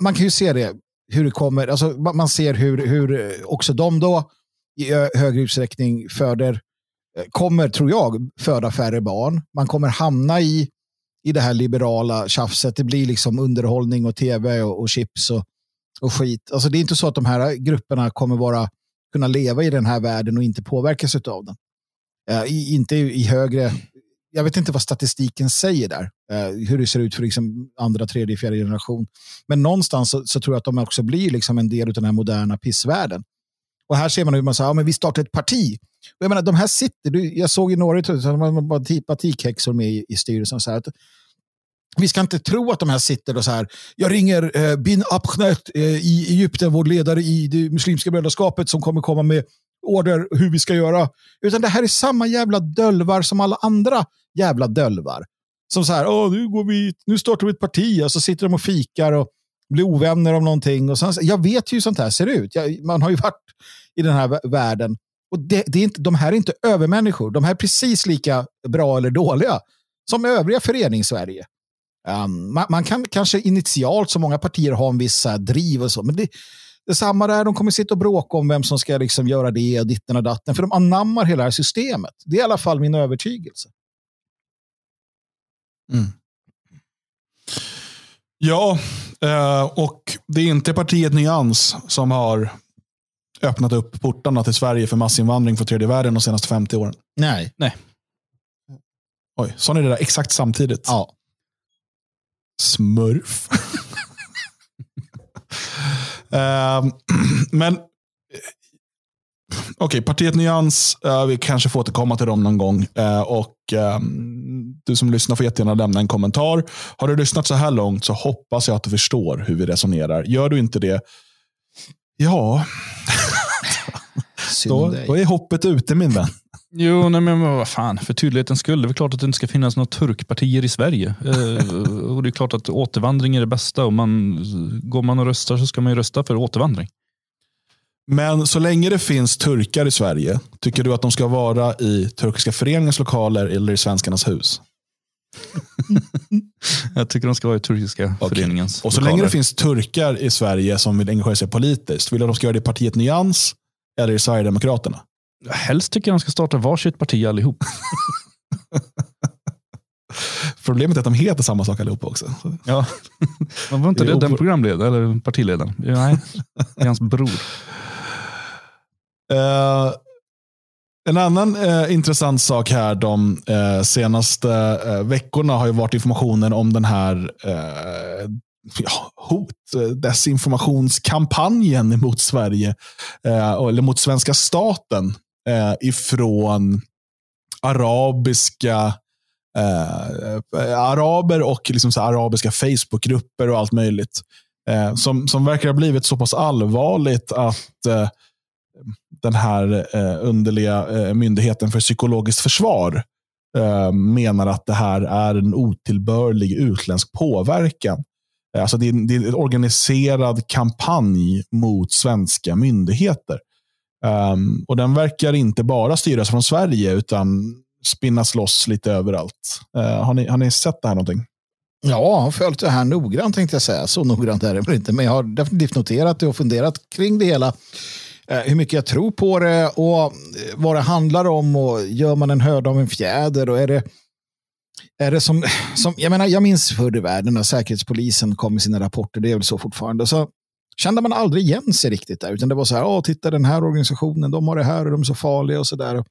man kan ju se det, hur det kommer, alltså man ser hur, hur också de då i högre utsträckning föder, kommer, tror jag, föda färre barn. Man kommer hamna i, i det här liberala tjafset. Det blir liksom underhållning och tv och, och chips och, och skit. Alltså det är inte så att de här grupperna kommer vara, kunna leva i den här världen och inte påverkas av den. Uh, inte i högre, jag vet inte vad statistiken säger där, eh, hur det ser ut för liksom andra, tredje, fjärde generation. Men någonstans så, så, tror jag att de också blir liksom en del av den här moderna pissvärlden. Och här ser man hur man säger, ja, men vi startar ett parti. Och jag menar, de här sitter, du, jag såg ju några av partikhäxor med i, i styrelsen. Så här, att, vi ska inte tro att de här sitter och så här, jag ringer eh, bin Abkhnet eh, i Egypten, vår ledare i det muslimska brödraskapet som kommer komma med order hur vi ska göra. Utan det här är samma jävla dölvar som alla andra jävla dölvar. Som så här, Åh, nu, går vi, nu startar vi ett parti och så sitter de och fikar och blir ovänner om någonting. Och sen, jag vet ju hur sånt här ser ut. Jag, man har ju varit i den här världen. Och det, det, är inte, De här är inte övermänniskor. De här är precis lika bra eller dåliga som övriga förenings-Sverige. Ehm, um, man, man, kan kanske initialt, som många partier, ha en viss driv och så, men det, samma där, de kommer sitta och bråka om vem som ska liksom göra det och ditten och datten. För de anammar hela det här systemet. Det är i alla fall min övertygelse. Mm. Ja, eh, och det är inte partiet Nyans som har öppnat upp portarna till Sverige för massinvandring för tredje världen de senaste 50 åren. Nej. Nej. Oj, sa ni det där exakt samtidigt? Ja. Smurf. Eh, men Okej, partiet Nyans, uh, vi kanske får återkomma till dem någon gång. Uh, och um, Du som lyssnar får jättegärna lämna en kommentar. Har du lyssnat så här långt så hoppas jag att du förstår hur vi resonerar. Gör du inte det, ja, då, då, är hoppet ute min vän. Jo, nej, men vad fan, för tydlighetens skull. Det är väl klart att det inte ska finnas några turkpartier i Sverige. Eh, och Det är klart att återvandring är det bästa. Om man, går man och röstar så ska man ju rösta för återvandring. Men så länge det finns turkar i Sverige, tycker du att de ska vara i turkiska föreningens lokaler eller i svenskarnas hus? jag tycker de ska vara i turkiska okay. föreningens Och så lokaler. länge det finns turkar i Sverige som vill engagera sig politiskt, vill du att de ska göra det i partiet Nyans eller i Sverigedemokraterna? Helst tycker jag de ska starta varsitt parti allihop. Problemet är att de heter samma sak allihopa också. Ja. Men var inte det, det den programledaren, eller partiledaren? Nej, det är hans bror. Uh, en annan uh, intressant sak här de uh, senaste veckorna har ju varit informationen om den här ja, hot, desinformationskampanjen mot Sverige, eller mot svenska staten Eh, ifrån arabiska eh, araber och liksom så arabiska Facebookgrupper och allt möjligt. Eh, som, som verkar ha blivit så pass allvarligt att den här eh, underliga eh, myndigheten för psykologiskt försvar menar att det här är en otillbörlig utländsk påverkan. Alltså det är, det är en organiserad kampanj mot svenska myndigheter. Um, och Den verkar inte bara styras från Sverige utan spinnas loss lite överallt. Uh, har, ni, har ni sett det här någonting? Ja, jag har följt det här noggrant tänkte jag säga. Så noggrant är det väl inte, men jag har definitivt noterat det och funderat kring det hela. Eh, hur mycket jag tror på det och eh, vad det handlar om. och Gör man en hörd av en fjäder? och är det är det som, som, jag, menar, jag minns förr i världen när Säkerhetspolisen kom med sina rapporter, det är väl så fortfarande. Så kände man aldrig igen sig riktigt där, utan det var så här, Åh, titta den här organisationen, de har det här och de är så farliga och så där.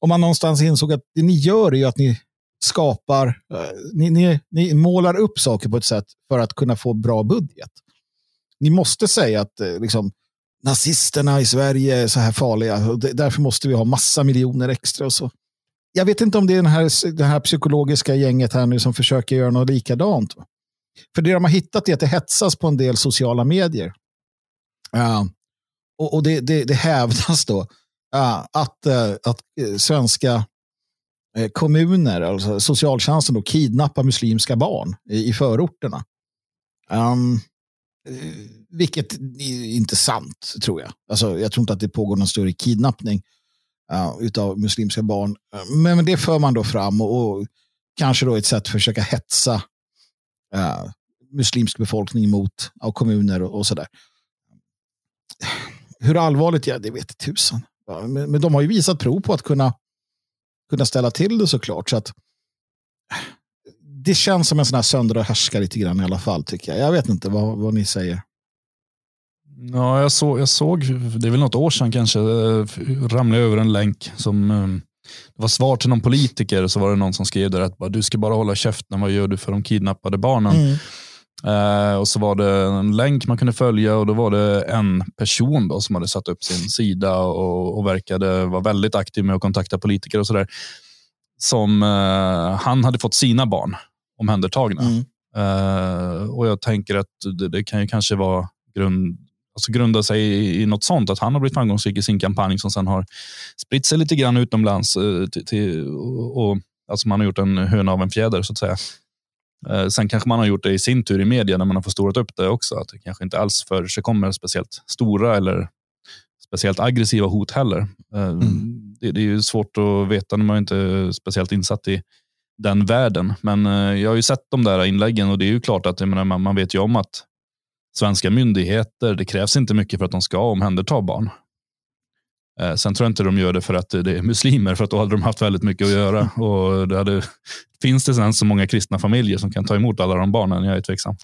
Och man någonstans insåg att det ni gör är ju att ni skapar, eh, ni, ni, ni målar upp saker på ett sätt för att kunna få bra budget. Ni måste säga att eh, liksom, nazisterna i Sverige är så här farliga och därför måste vi ha massa miljoner extra. och så. Jag vet inte om det är den här, det här psykologiska gänget här nu som försöker göra något likadant. För det de har hittat är att det hetsas på en del sociala medier. Uh, och, och det, det, det, hävdas då uh, att, uh, att svenska kommuner, alltså socialtjänsten, då, kidnappar muslimska barn i, i förorterna. Um, vilket är inte sant, tror jag. Alltså, jag tror inte att det pågår någon större kidnappning uh, utav muslimska barn. Men, men det för man då fram och, och kanske då ett sätt att försöka hetsa Eh, muslimsk befolkning mot av kommuner och, och sådär. Hur allvarligt är det vet tusan. Men, men de har ju visat prov på att kunna, kunna ställa till det såklart. Så att, det känns som en sån här sönder och härska lite grann i alla fall. tycker Jag Jag vet inte vad, vad ni säger. Ja, jag, så, jag såg, det är väl något år sedan kanske, eh, ramlade över en länk som eh, det var svar till någon politiker så var det någon som skrev där att du ska bara hålla käften, vad gör du för de kidnappade barnen? Mm. Uh, och så var det en länk man kunde följa och då var det en person då som hade satt upp sin sida och, och verkade vara väldigt aktiv med att kontakta politiker och sådär. Som uh, han hade fått sina barn omhändertagna. Mm. Uh, och jag tänker att det, det, kan ju kanske vara grund, alltså grunda sig i, i något sånt. Att han har blivit framgångsrik i sin kampanj som sen har spritt sig lite grann utomlands. Eh, till, till, och, alltså man har gjort en höna av en fjäder så att säga. Eh, sen kanske man har gjort det i sin tur i media när man har förstorat upp det också. Att det kanske inte alls för sig kommer speciellt stora eller speciellt aggressiva hot heller. Eh, mm. Det, det, är ju svårt att veta när man inte är speciellt insatt i den världen. Men jag har ju sett de där inläggen och det är ju klart att menar, man, man vet ju om att svenska myndigheter, det krävs inte mycket för att de ska omhänderta barn. Eh, sen tror jag inte de gör det för att det är muslimer, för att då hade de haft väldigt mycket att göra. Och det hade, finns det sen så många kristna familjer som kan ta emot alla de barnen? Jag är tveksam.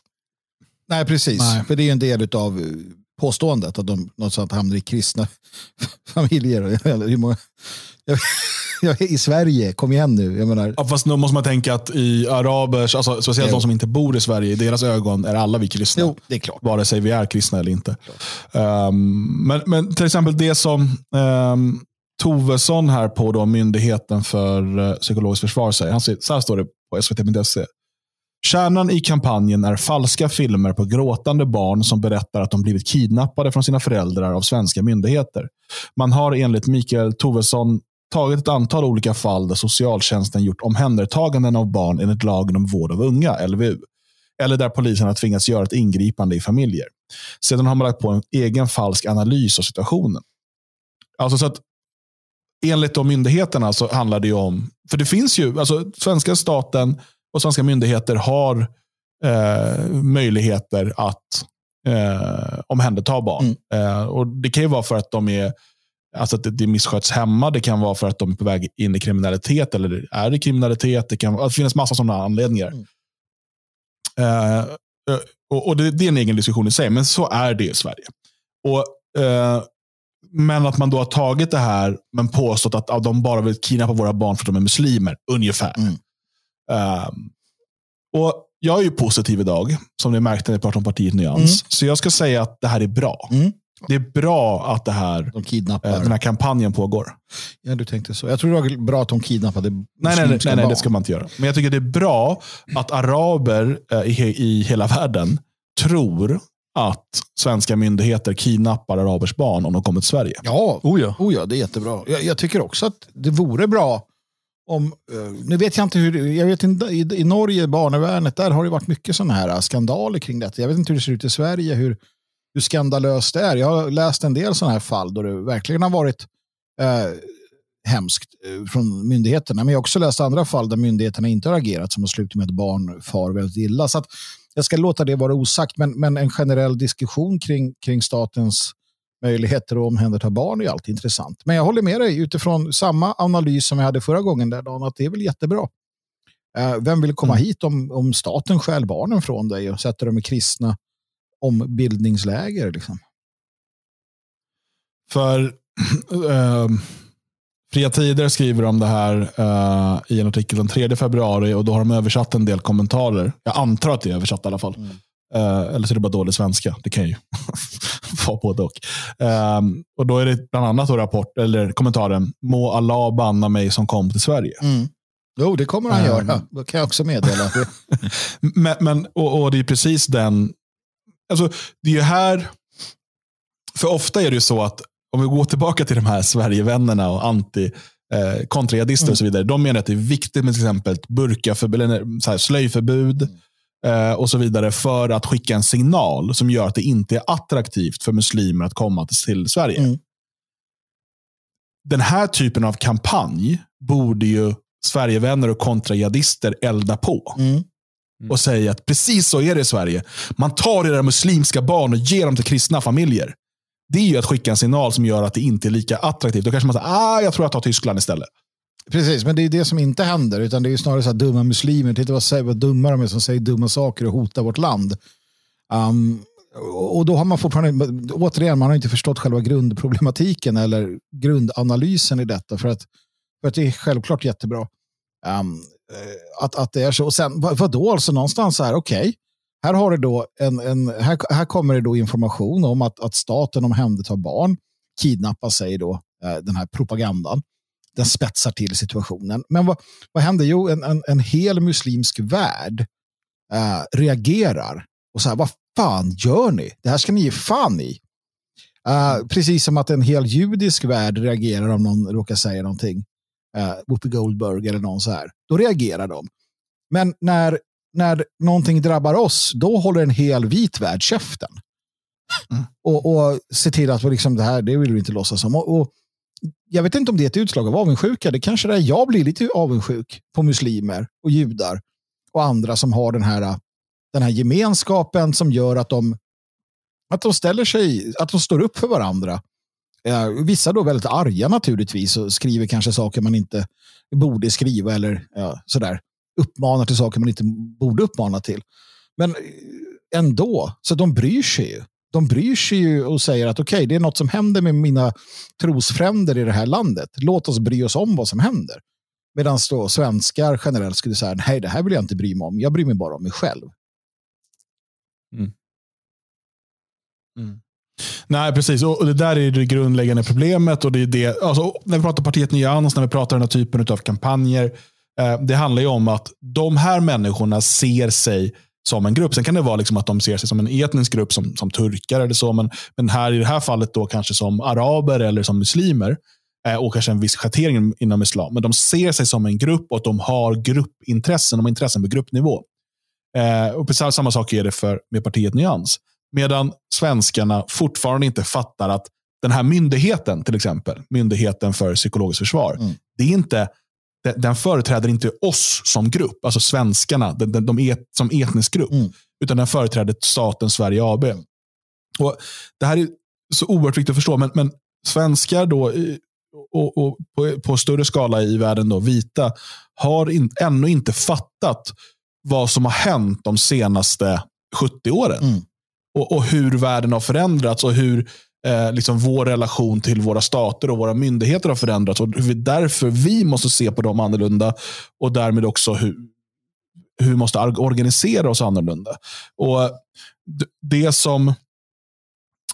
Nej, precis. Nej. För det är en del av påståendet att de något sånt hamnar i kristna familjer. Hur många, I Sverige, kom igen nu. Jag menar, Ja, fast nu måste man tänka att i arabers, alltså, speciellt Jo. de som inte bor i Sverige, i deras ögon är alla vi kristna. jo, det är klart. Vare sig vi är kristna eller inte. Um, men, men till exempel det som um, Tovesson här på då, Myndigheten för uh, psykologiskt försvar säger. Han säger så här står det på svt.se. Kärnan i kampanjen är falska filmer på gråtande barn som berättar att de blivit kidnappade från sina föräldrar av svenska myndigheter. Man har enligt Mikael Tovesson tagit ett antal olika fall där socialtjänsten gjort omhändertaganden av barn enligt lagen om vård av unga, LVU. Eller där polisen har tvingats göra ett ingripande i familjer. Sedan har man lagt på en egen falsk analys av situationen. Alltså så att enligt de myndigheterna så handlar det om, för det finns ju, alltså svenska staten och svenska myndigheter har eh, möjligheter att eh, omhänderta barn. Eh, och Det kan ju vara för att de är Alltså att det, det missköts hemma, det kan vara för att de är på väg in i kriminalitet eller är i kriminalitet. Det kan det finnas massa sådana anledningar. Mm. Eh, och, och det, det är en egen diskussion i sig, men så är det i Sverige. Och, eh, men att man då har tagit det här, men påstått att ja, de bara vill kidnappa våra barn för att de är muslimer, ungefär. Mm. Ehm, och Jag är ju positiv idag, som ni märkte när vi pratade om partiet Nyans. Mm. Så jag ska säga att det här är bra. Mm. Det är bra att det här, De kidnappar. eh, den här kampanjen pågår. Ja, du tänkte så. Jag tror det var bra att de kidnappade Nej, nej, nej, nej, det ska man inte göra. Men jag tycker det är bra att araber eh, i, i hela världen tror att svenska myndigheter kidnappar arabers barn om de kommer till Sverige. Ja, Oh ja. oh ja, det är jättebra. Jag, jag tycker också att det vore bra om, eh, nu vet jag inte hur, jag vet inte, i, i Norge, barnevärnet, där har det varit mycket sådana här skandaler kring detta. Jag vet inte hur det ser ut i Sverige, hur, hur skandalöst det är. Jag har läst en del sådana här fall då det verkligen har varit eh, hemskt eh, från myndigheterna. Men jag har också läst andra fall där myndigheterna inte har agerat som har slutat med att barn far väldigt illa. Så jag ska låta det vara osagt, men, men en generell diskussion kring, kring statens möjligheter att omhänderta barn är alltid intressant. Men jag håller med dig utifrån samma analys som jag hade förra gången där, Dan, att det är väl jättebra. Eh, vem vill komma Mm. hit om, om staten stjäl barnen från dig och sätter dem i kristna ombildningsläger? Liksom? För eh, Fria Tider skriver om det här eh, i en artikel den 3 februari och då har de översatt en del kommentarer. Jag antar att det är översatt i alla fall. Mm. Eh, eller så är det bara dålig svenska. Det kan ju vara både och. Eh, och då är det bland annat rapport, eller kommentaren, må Allah banna mig som kom till Sverige. Mm. Jo, det kommer han göra. Det kan jag också meddela. Men, men, och, och det är precis den... Alltså, det är ju här... För ofta är det ju så att om vi går tillbaka till de här Sverigevännerna och anti eh, kontrajihadister Mm. och så vidare. De menar att det är viktigt med till exempel burkaförbud, eller så här, slöjförbud eh, och så vidare för att skicka en signal som gör att det inte är attraktivt för muslimer att komma till, till Sverige. Mm. Den här typen av kampanj borde ju Sverigevänner och kontrajihadister elda på Mm. Och säga att precis så är det i Sverige. Man tar era muslimska barn och ger dem till kristna familjer. Det är ju att skicka en signal som gör att det inte är lika attraktivt. Då kanske man säger, ah, jag tror jag tar Tyskland istället. Precis, men det är det som inte händer. Utan det är snarare så dumma muslimer. Titta vad, vad dumma de är som säger dumma saker och hotar vårt land. Um, och då har man fortfarande, återigen, man har inte förstått själva grundproblematiken eller grundanalysen i detta. För att, för att det är självklart jättebra um, Eh, att, att det är så. Och sen, vad, vadå, alltså någonstans så här, okej. Här, har det då en, en, här, här kommer det då information om att, att staten omhändertar barn, kidnappar sig då, eh, den här propagandan den spetsar till situationen. Men vad, vad händer? Jo, en, en, en hel muslimsk värld eh, reagerar och så här, vad fan gör ni? Det här ska ni ge fan i. Eh, precis som att en hel judisk värld reagerar om någon råkar säga någonting. Uh, Whoopi Goldberg eller någon så här. Då reagerar de. Men när, när någonting drabbar oss, då håller en hel vit värld käften. Mm. Och, och ser till att liksom, det här det vill vi inte låtsas om. Och, och jag vet inte om det är ett utslag av avundsjuka. Det kanske är jag blir lite avundsjuk på muslimer och judar och andra som har den här, den här gemenskapen som gör att de, att de ställer sig, att de står upp för varandra. Eh, vissa då väldigt arga naturligtvis och skriver kanske saker man inte borde skriva eller ja, sådär. Uppmanar till saker man inte borde uppmana till. Men eh, ändå, så de bryr sig ju. De bryr sig ju och säger att okej, okay, det är något som händer med mina trosfränder i det här landet. Låt oss bry oss om vad som händer. Medan då svenskar generellt skulle säga, nej det här vill jag inte bry mig om. Jag bryr mig bara om mig själv. Mm. Mm. Nej, precis. Och det där är det grundläggande problemet. Och det är det, alltså, när vi pratar partiet Nyans, när vi pratar den här typen av kampanjer. Eh, det handlar ju om att de här människorna ser sig som en grupp. Sen kan det vara liksom att de ser sig som en etnisk grupp, som, som turkar eller så. Men, men här i det här fallet då kanske som araber eller som muslimer. Eh, och kanske en viss schattering inom islam. Men de ser sig som en grupp och att de har gruppintressen. De har intressen på gruppnivå. Eh, och precis samma sak är det för, med partiet Nyans. Medan svenskarna fortfarande inte fattar att den här myndigheten, till exempel, Myndigheten för psykologiskt försvar, mm. det är inte, den företräder inte oss som grupp, alltså svenskarna de, de, de et, som etnisk grupp, mm. utan den företräder staten Sverige AB. Och Det här är så oerhört viktigt att förstå, men, men svenskar då, och, och på, på, större skala i världen, då, vita, har in, ännu inte fattat vad som har hänt de senaste 70 åren. Mm och, och hur världen har förändrats och hur eh, liksom vår relation till våra stater och våra myndigheter har förändrats. Och hur vi, därför vi måste se på dem annorlunda och därmed också hur, hur vi måste organisera oss annorlunda. Och det som,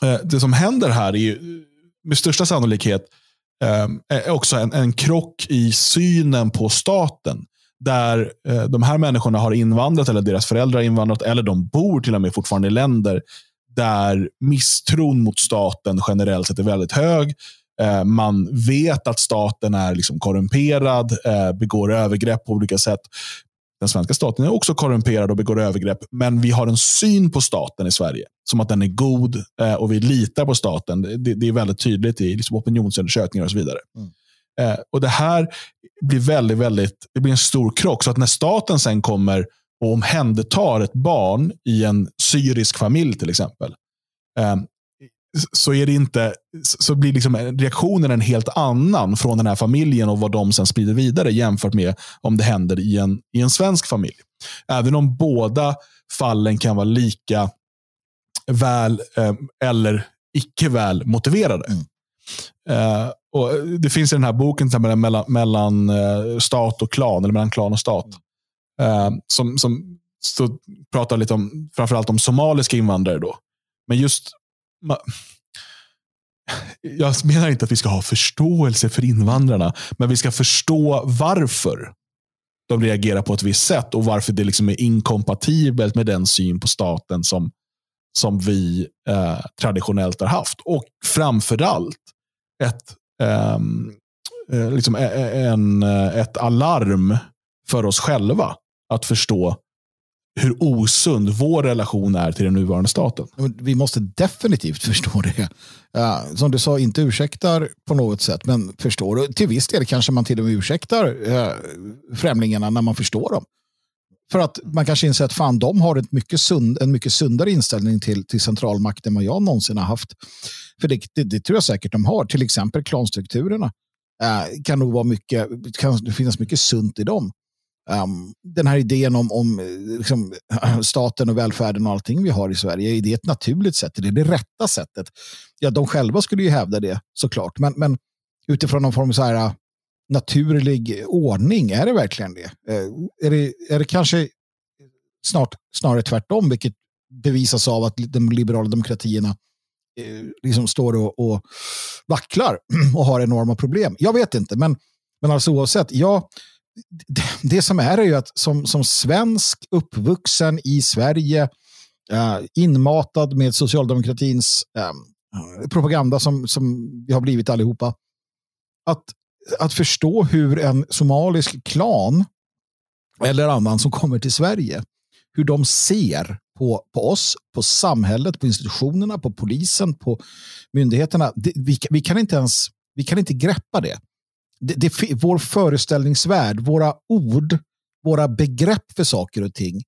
eh, det som händer här är ju, med största sannolikhet eh, är också en, en krock i synen på staten där eh, de här människorna har invandrat eller deras föräldrar har invandrat eller de bor till och med fortfarande i länder där misstron mot staten generellt sett är väldigt hög. Eh, man vet att staten är liksom korrumperad, eh, begår övergrepp på olika sätt. Den svenska staten är också korrumperad och begår övergrepp, men vi har en syn på staten i Sverige som att den är god eh, och vi litar på staten. Det, det är väldigt tydligt i liksom opinionsundersökningar och så vidare. Mm. Eh, och Det här blir väldigt, väldigt, det blir en stor krock. Så att när staten sen kommer och omhändertar ett barn i en syrisk familj till exempel, eh, så, är det inte, så blir liksom reaktionen en helt annan från den här familjen och vad de sen sprider vidare jämfört med om det händer i en, i en svensk familj. Även om båda fallen kan vara lika väl eh, eller icke väl motiverade. Mm. Uh, och det finns i den här boken till mellan, mellan uh, stat och klan, eller mellan klan och stat. Uh, som, som så pratar lite om, framförallt om somaliska invandrare. Då. Men just, ma, jag menar inte att vi ska ha förståelse för invandrarna, men vi ska förstå varför de reagerar på ett visst sätt och varför det liksom är inkompatibelt med den syn på staten som, som vi eh, traditionellt har haft. Och framförallt ett, um, liksom en, eh, ett alarm för oss själva att förstå hur osund vår relation är till den nuvarande staten. Vi måste definitivt förstå det. Som du sa, inte ursäktar på något sätt, men förstår. Till viss del kanske man till och med ursäktar eh, främlingarna när man förstår dem. För att man kanske inser att fan, de har ett mycket sund, en mycket sundare inställning till, till centralmakten än vad jag någonsin har haft. För det, det, det tror jag säkert de har. Till exempel klanstrukturerna. eh, kan nog vara mycket, kan det finnas mycket sunt i dem. Um, den här idén om, om eh, liksom, staten och välfärden och allting vi har i Sverige, är det ett naturligt sätt? Är det det rätta sättet? Ja, de själva skulle ju hävda det såklart, men, men utifrån någon form av så här, naturlig ordning? Är det verkligen det? Eh, är det, är det kanske snart, snarare tvärtom, vilket bevisas av att de liberala demokratierna eh, liksom står och, och vacklar och har enorma problem? Jag vet inte, men, men alltså oavsett, ja, det, det som är är ju att som, som svensk uppvuxen i Sverige, uh, inmatad med socialdemokratins uh, propaganda som, som vi har blivit allihopa, att att förstå hur en somalisk klan eller annan som kommer till Sverige, hur de ser på, på oss, på samhället, på institutionerna, på polisen, på myndigheterna. Det, vi, vi, kan inte ens vi kan inte greppa det. Det, det. Vår föreställningsvärld, våra ord, våra begrepp för saker och ting,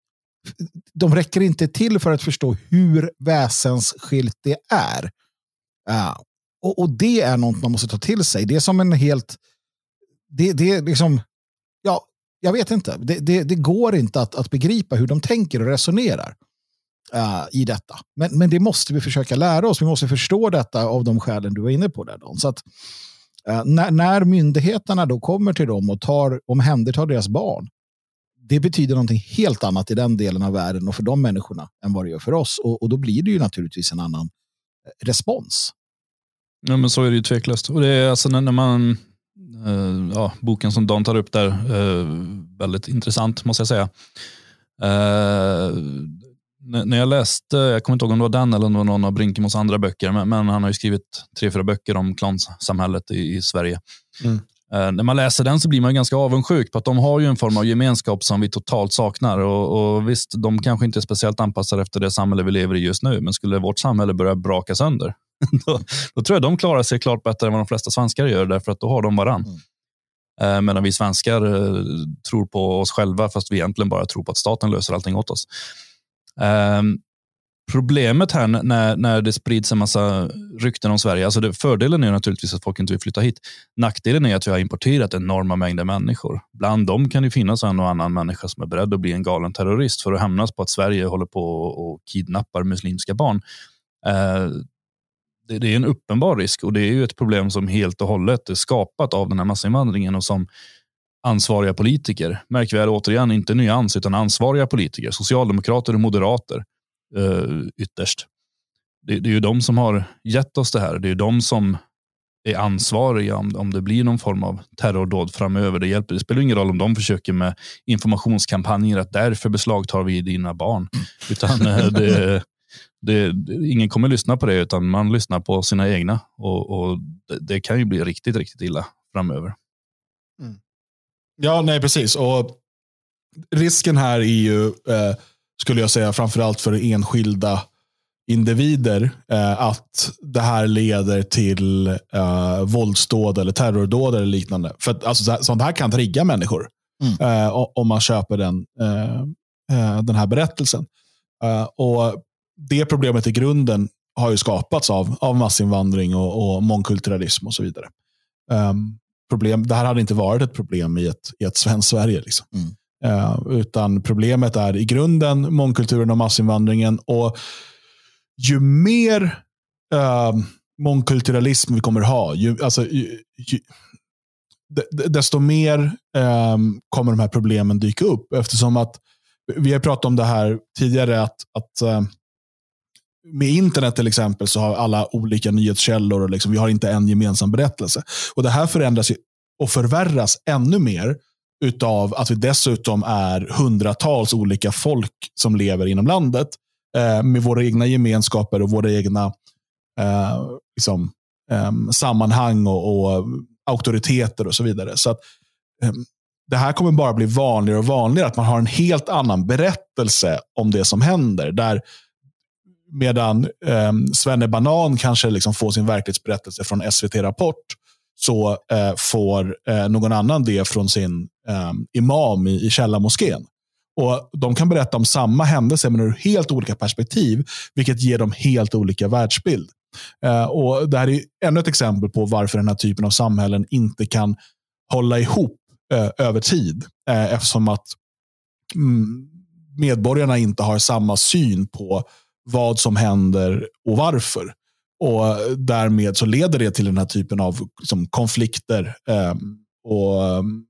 de räcker inte till för att förstå hur väsensskilt det är. Uh, och, och, det är något man måste ta till sig. Det är som en helt... Det, det är liksom... Ja, jag vet inte. Det, det, det går inte att, att begripa hur de tänker och resonerar. uh, i detta. Men, men det måste vi försöka lära oss. Vi måste förstå detta av de skälen du var inne på. Där, Don. Så att, uh, när, när myndigheterna då kommer till dem och tar, omhändertar deras barn, det betyder någonting helt annat i den delen av världen och för de människorna än vad det gör för oss. Och, och då blir det ju naturligtvis en annan eh, respons. Ja, men så är det ju tveklöst. Och det är alltså när, man, uh, ja, boken som Dan tar upp där, uh, väldigt intressant måste jag säga. Uh, när jag läste, jag kommer inte ihåg om det var den eller om det var någon av Brinkemos andra böcker, men, men, han har ju skrivit tre, fyra böcker om klansamhället i, i Sverige. Mm. Eh, när man läser den så blir man ganska avundsjuk på att de har ju en form av gemenskap som vi totalt saknar. Och, och Visst, de kanske inte är speciellt anpassade efter det samhälle vi lever i just nu, men skulle vårt samhälle börja braka sönder, då, då, tror jag de klarar sig klart bättre än vad de flesta svenskar gör, därför att då har de varann. Mm. Eh, medan vi svenskar eh, tror på oss själva, fast vi egentligen bara tror på att staten löser allting åt oss. Um, Problemet här när, när det sprids en massa rykten om Sverige, alltså det, fördelen är naturligtvis att folk inte vill flytta hit. Nackdelen är att vi har importerat enorma mängder människor. Bland dem kan det finnas en och annan människa som är beredd att bli en galen terrorist för att hämnas på att Sverige håller på och kidnappar muslimska barn. Eh, det, det, är en uppenbar risk och det är ju ett problem som helt och hållet är skapat av den här massinvandringen och som ansvariga politiker, märk väl återigen inte nyans utan ansvariga politiker, socialdemokrater och moderater uh, ytterst. Det, det, är ju de som har gett oss det här. Det är de som är ansvariga om, om det blir någon form av terrordåd framöver. Det, hjälper, det spelar ingen roll om de försöker med informationskampanjer att därför beslagtar vi dina barn. Utan eh, det, det, ingen kommer lyssna på det, utan man lyssnar på sina egna. Och, och det, det, kan ju bli riktigt, riktigt illa framöver. Mm. Ja, nej precis. Och Risken här är ju eh, skulle jag säga, framförallt för enskilda individer, eh, att det här leder till eh, våldsdåd eller terrordåd eller liknande. För att, alltså, sånt här kan trigga människor mm. eh, om man köper den, eh, eh, den här berättelsen. Eh, och Det problemet i grunden har ju skapats av, av massinvandring och, och mångkulturalism och så vidare. Um, problem, det här hade inte varit ett problem i ett, i ett svenskt Sverige. Liksom. Mm. Eh, utan problemet är i grunden mångkulturen och massinvandringen. Och ju mer uh, mångkulturalism vi kommer ha, ju, alltså, ju, ju, desto mer um, kommer de här problemen dyka upp. Eftersom att vi har pratat om det här tidigare, att, att uh, med internet till exempel så har alla olika nyhetskällor och liksom, vi har inte en gemensam berättelse. Och Det här förändras och förvärras ännu mer utav att vi dessutom är hundratals olika folk som lever inom landet eh, med våra egna gemenskaper och våra egna eh, liksom, eh, sammanhang och, och, auktoriteter och så vidare. Så att, eh, det här kommer bara bli vanligare och vanligare, att man har en helt annan berättelse om det som händer. Där Medan eh, Svenne Banan kanske liksom får sin verklighetsberättelse från SVT Rapport, så eh, får eh, någon annan det från sin eh, imam i, i källarmoskén. Och De kan berätta om samma händelse men ur helt olika perspektiv, vilket ger dem helt olika världsbild. Eh, och Det här är ännu ett exempel på varför den här typen av samhällen inte kan hålla ihop eh, över tid. Eh, eftersom att mm, medborgarna inte har samma syn på vad som händer och varför. Och eh, Därmed så leder det till den här typen av liksom, konflikter. Eh, och ehm,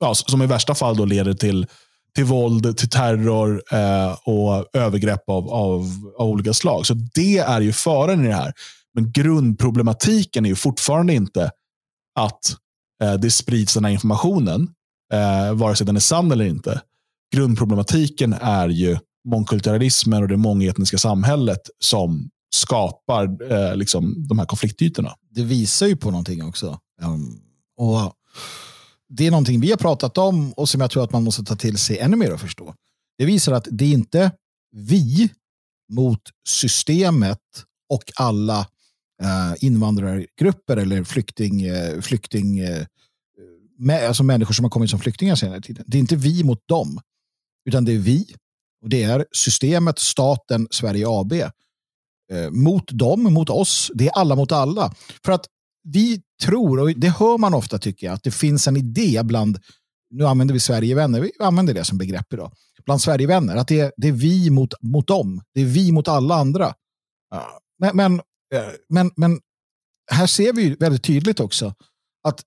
ja, Som i värsta fall då leder till, till våld, till terror eh, och övergrepp av, av, av, olika slag. Så det är ju faran i det här. Men grundproblematiken är ju fortfarande inte att eh, det sprids den här informationen, eh, vare sig den är sann eller inte. Grundproblematiken är ju mångkulturalismen och det mångetniska samhället som skapar eh, liksom, de här konfliktytorna. Det visar ju på någonting också. Um, och Det är någonting vi har pratat om och som jag tror att man måste ta till sig ännu mer och förstå. Det visar att det är inte vi mot systemet och alla eh, invandrargrupper eller flykting, eh, flykting eh, eh med, alltså människor som har kommit som flyktingar senare tiden. Det är inte vi mot dem, utan det är vi och det är systemet, staten, Sverige AB eh, mot dem, mot oss. Det är alla mot alla. För att vi tror, och det hör man ofta tycker jag, att det finns en idé bland nu använder vi Sverigevänner, vi använder det som begrepp idag, bland Sverigevänner, att det är, det är vi mot, mot dem, det är vi mot alla andra. Men, men, eh, men, men här ser vi väldigt tydligt också att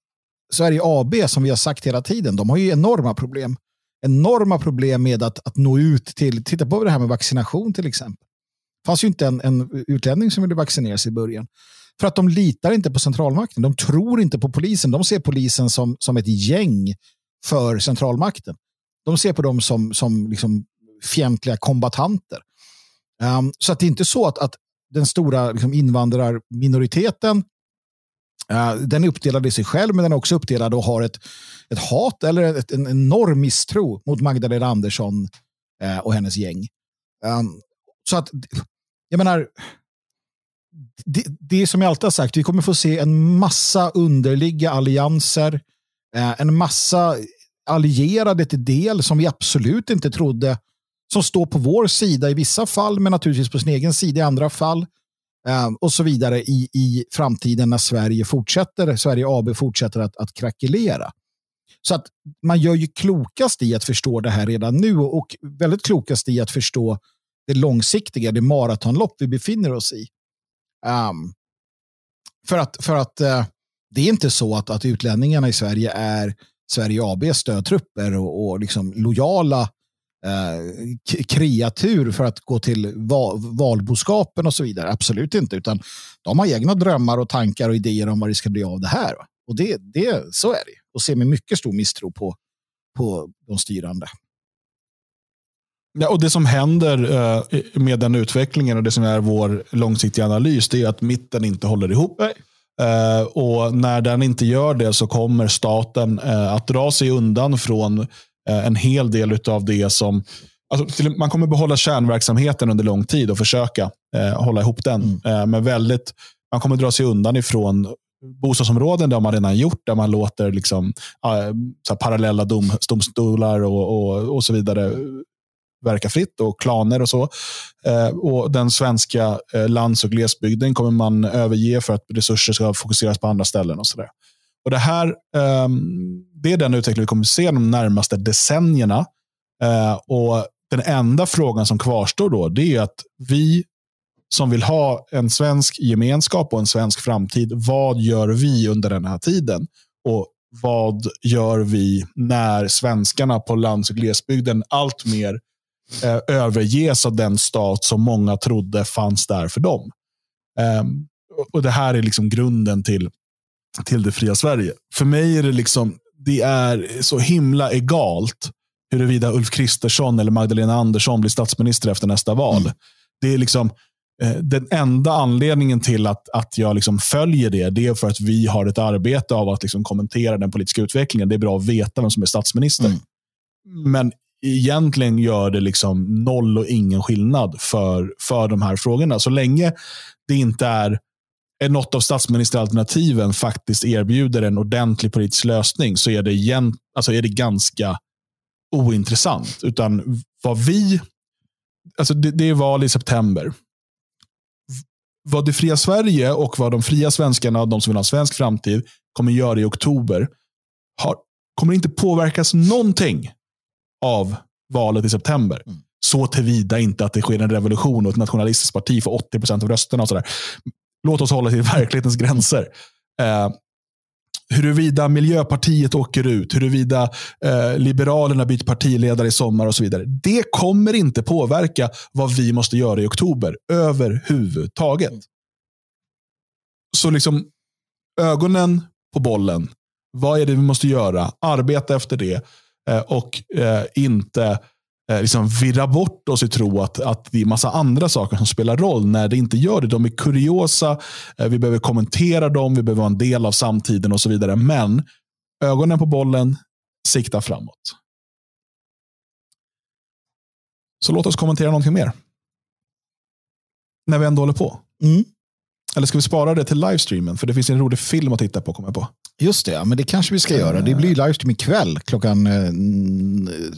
Sverige AB, som vi har sagt hela tiden, de har ju enorma problem. Enorma problem med att, att nå ut till, titta på det här med vaccination till exempel. Det fanns ju inte en, en utlänning som ville vaccinera sig i början. För att de litar inte på centralmakten. De tror inte på polisen. De ser polisen som, som ett gäng för centralmakten. De ser på dem som, som liksom fientliga kombatanter. Um, så att det är inte så att, att den stora liksom, invandrarminoriteten uh, den är uppdelad i sig själv, men den är också uppdelad och har ett, ett hat eller ett, en enorm misstro mot Magdalena Andersson uh, och hennes gäng. Um, så att, jag menar, det, det är som jag alltid har sagt, vi kommer få se en massa underliga allianser, uh, en massa allierade till del som vi absolut inte trodde som står på vår sida i vissa fall, men naturligtvis på sin egen sida i andra fall. Ehm, och så vidare i, i framtiden när Sverige fortsätter, Sverige AB fortsätter att, att krackelera. Så att man gör ju klokast i att förstå det här redan nu och väldigt klokast i att förstå det långsiktiga, det maratonlopp vi befinner oss i. Um, för att, för att uh, det är inte så att, att utlänningarna i Sverige är Sverige ABs stödtrupper och, och liksom lojala eh, kreatur för att gå till val, valboskapen och så vidare. Absolut inte, utan de har egna drömmar och tankar och idéer om vad det ska bli av det här. Och det, det, så är det. Och ser med mycket stor misstro på, på de styrande. Ja, och Det som händer eh, med den utvecklingen och det som är vår långsiktiga analys, det är att mitten inte håller ihop. Nej. Uh, och när den inte gör det så kommer staten uh, att dra sig undan från en hel del av det som... Alltså, man kommer behålla kärnverksamheten under lång tid och försöka hålla ihop den. Mm. men väldigt, man kommer dra sig undan ifrån bostadsområden där man redan gjort, där man låter liksom, så parallella dom, domstolar och, och, och så vidare verka fritt och klaner och så. Eh, och Den svenska eh, lands och glesbygden kommer man överge för att resurser ska fokuseras på andra ställen. och så där. Och det, här, eh, det är den utveckling vi kommer att se de närmaste decennierna. Eh, och Den enda frågan som kvarstår då, det är att vi som vill ha en svensk gemenskap och en svensk framtid, vad gör vi under den här tiden? Och vad gör vi när svenskarna på lands och glesbygden alltmer eh, överges av den stat som många trodde fanns där för dem. Eh, och Det här är liksom grunden till, till det fria Sverige. För mig är det liksom, det är så himla egalt huruvida Ulf Kristersson eller Magdalena Andersson blir statsminister efter nästa val. Mm. Det är liksom eh, den enda anledningen till att, att jag liksom följer det, det är för att vi har ett arbete av att liksom kommentera den politiska utvecklingen. Det är bra att veta vem som är statsminister. Mm. Men egentligen gör det liksom noll och ingen skillnad för, för de här frågorna. Så länge det inte är, är något av statsministeralternativen faktiskt erbjuder en ordentlig politisk lösning så är det, igen, alltså är det ganska ointressant. Utan vad vi, alltså det, det är val i september. Vad det fria Sverige och vad de fria svenskarna, de som vill ha en svensk framtid, kommer göra i oktober har, kommer inte påverkas någonting av valet i september. Mm. Så tillvida inte att det sker en revolution och ett nationalistiskt parti får 80 procent av rösterna. Och sådär. Låt oss hålla till verklighetens gränser. Eh, huruvida Miljöpartiet åker ut, huruvida eh, Liberalerna byter partiledare i sommar och så vidare. Det kommer inte påverka vad vi måste göra i oktober överhuvudtaget. Så liksom ögonen på bollen. Vad är det vi måste göra? Arbeta efter det. Eh, och eh, inte eh, Eh, liksom virra bort oss i tro att, att det är massa andra saker som spelar roll när det inte gör det. De är kuriosa, eh, vi behöver kommentera dem, vi behöver vara en del av samtiden och så vidare. Men ögonen på bollen, sikta framåt. Så låt oss kommentera någonting mer. När vi ändå håller på. Mm. Eller ska vi spara det till livestreamen? För det finns en rolig film att titta på, kommer jag på. Just det, men det kanske vi ska göra. Det blir livestream ikväll klockan... Eh,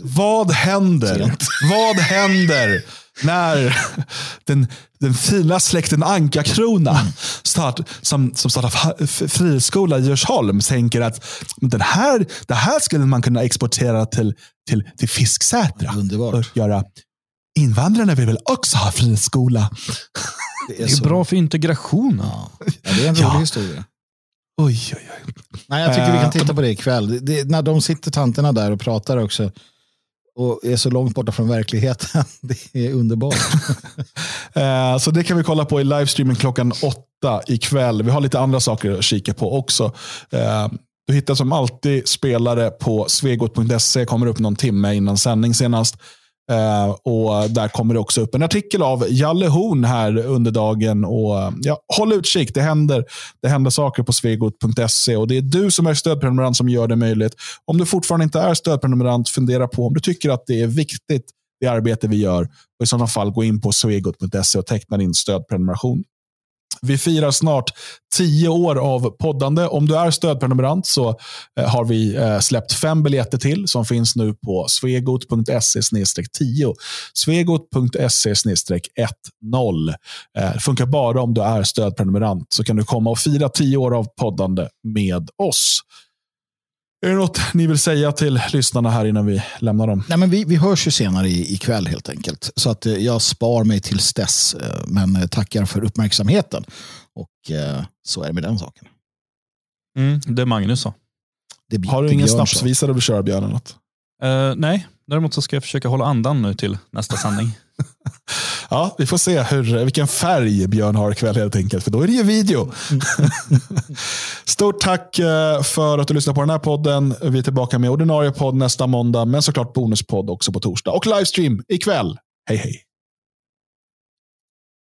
Vad händer? Vad händer när den, den fina släkten Anka-Krona start, som, som startar friskola i Djursholm tänker att den här, det här skulle man kunna exportera till, till, till Fisksätra. Underbart. Och göra. Invandrarna vill väl också ha friskola? Det Det är bra för integrationen. Ja. Ja, det är en rolig Ja. historia. Oj, oj, oj. Nej, jag tycker vi kan Eh, titta på det ikväll. Det, det, när de sitter tanterna där och pratar också och är så långt borta från verkligheten. Det är underbart. Eh, Så det kan vi kolla på i livestreamen klockan åtta ikväll. Vi har lite andra saker att kika på också. Eh, Du hittar som alltid spelare på svegot.se. kommer upp någon timme innan sändning senast. Uh, och Där kommer det också upp en artikel av Jalle Horn här under dagen. Och, eh, ja, håll utkik, det händer, det händer saker på svegot.se. Och Det är du som är stödprenumerant som gör det möjligt. Om du fortfarande inte är stödprenumerant, fundera på om du tycker att det är viktigt det arbete vi gör. Och I sådana fall gå in på svegot.se och teckna din stödprenumeration. Vi firar snart tio år av poddande. Om du är stödprenumerant så eh, har vi eh, släppt fem biljetter till som finns nu på svegot.se 10. Svegot.se 10. Det funkar bara om du är stödprenumerant så kan du komma och fira tio år av poddande med oss. Är det något ni vill säga till lyssnarna här innan vi lämnar dem? Nej, men vi, vi hörs ju senare i- ikväll helt enkelt. Så att eh, jag spar mig tills dess. eh, Men eh, tackar för uppmärksamheten. Och eh, så är det med den saken. Mm, det Magnus sa. Har du ingen Björn sa. snapsvisa du vill köra Björn? eller något? Eh, nej, däremot så ska jag försöka hålla andan nu till nästa sändning. Ja, vi får se hur, vilken färg Björn har ikväll helt enkelt, för då är det ju video. Stort tack eh, för att du lyssnade på den här podden. Vi är tillbaka med ordinarie podd nästa måndag, men såklart bonuspodd också på torsdag. Och livestream ikväll. Hej hej!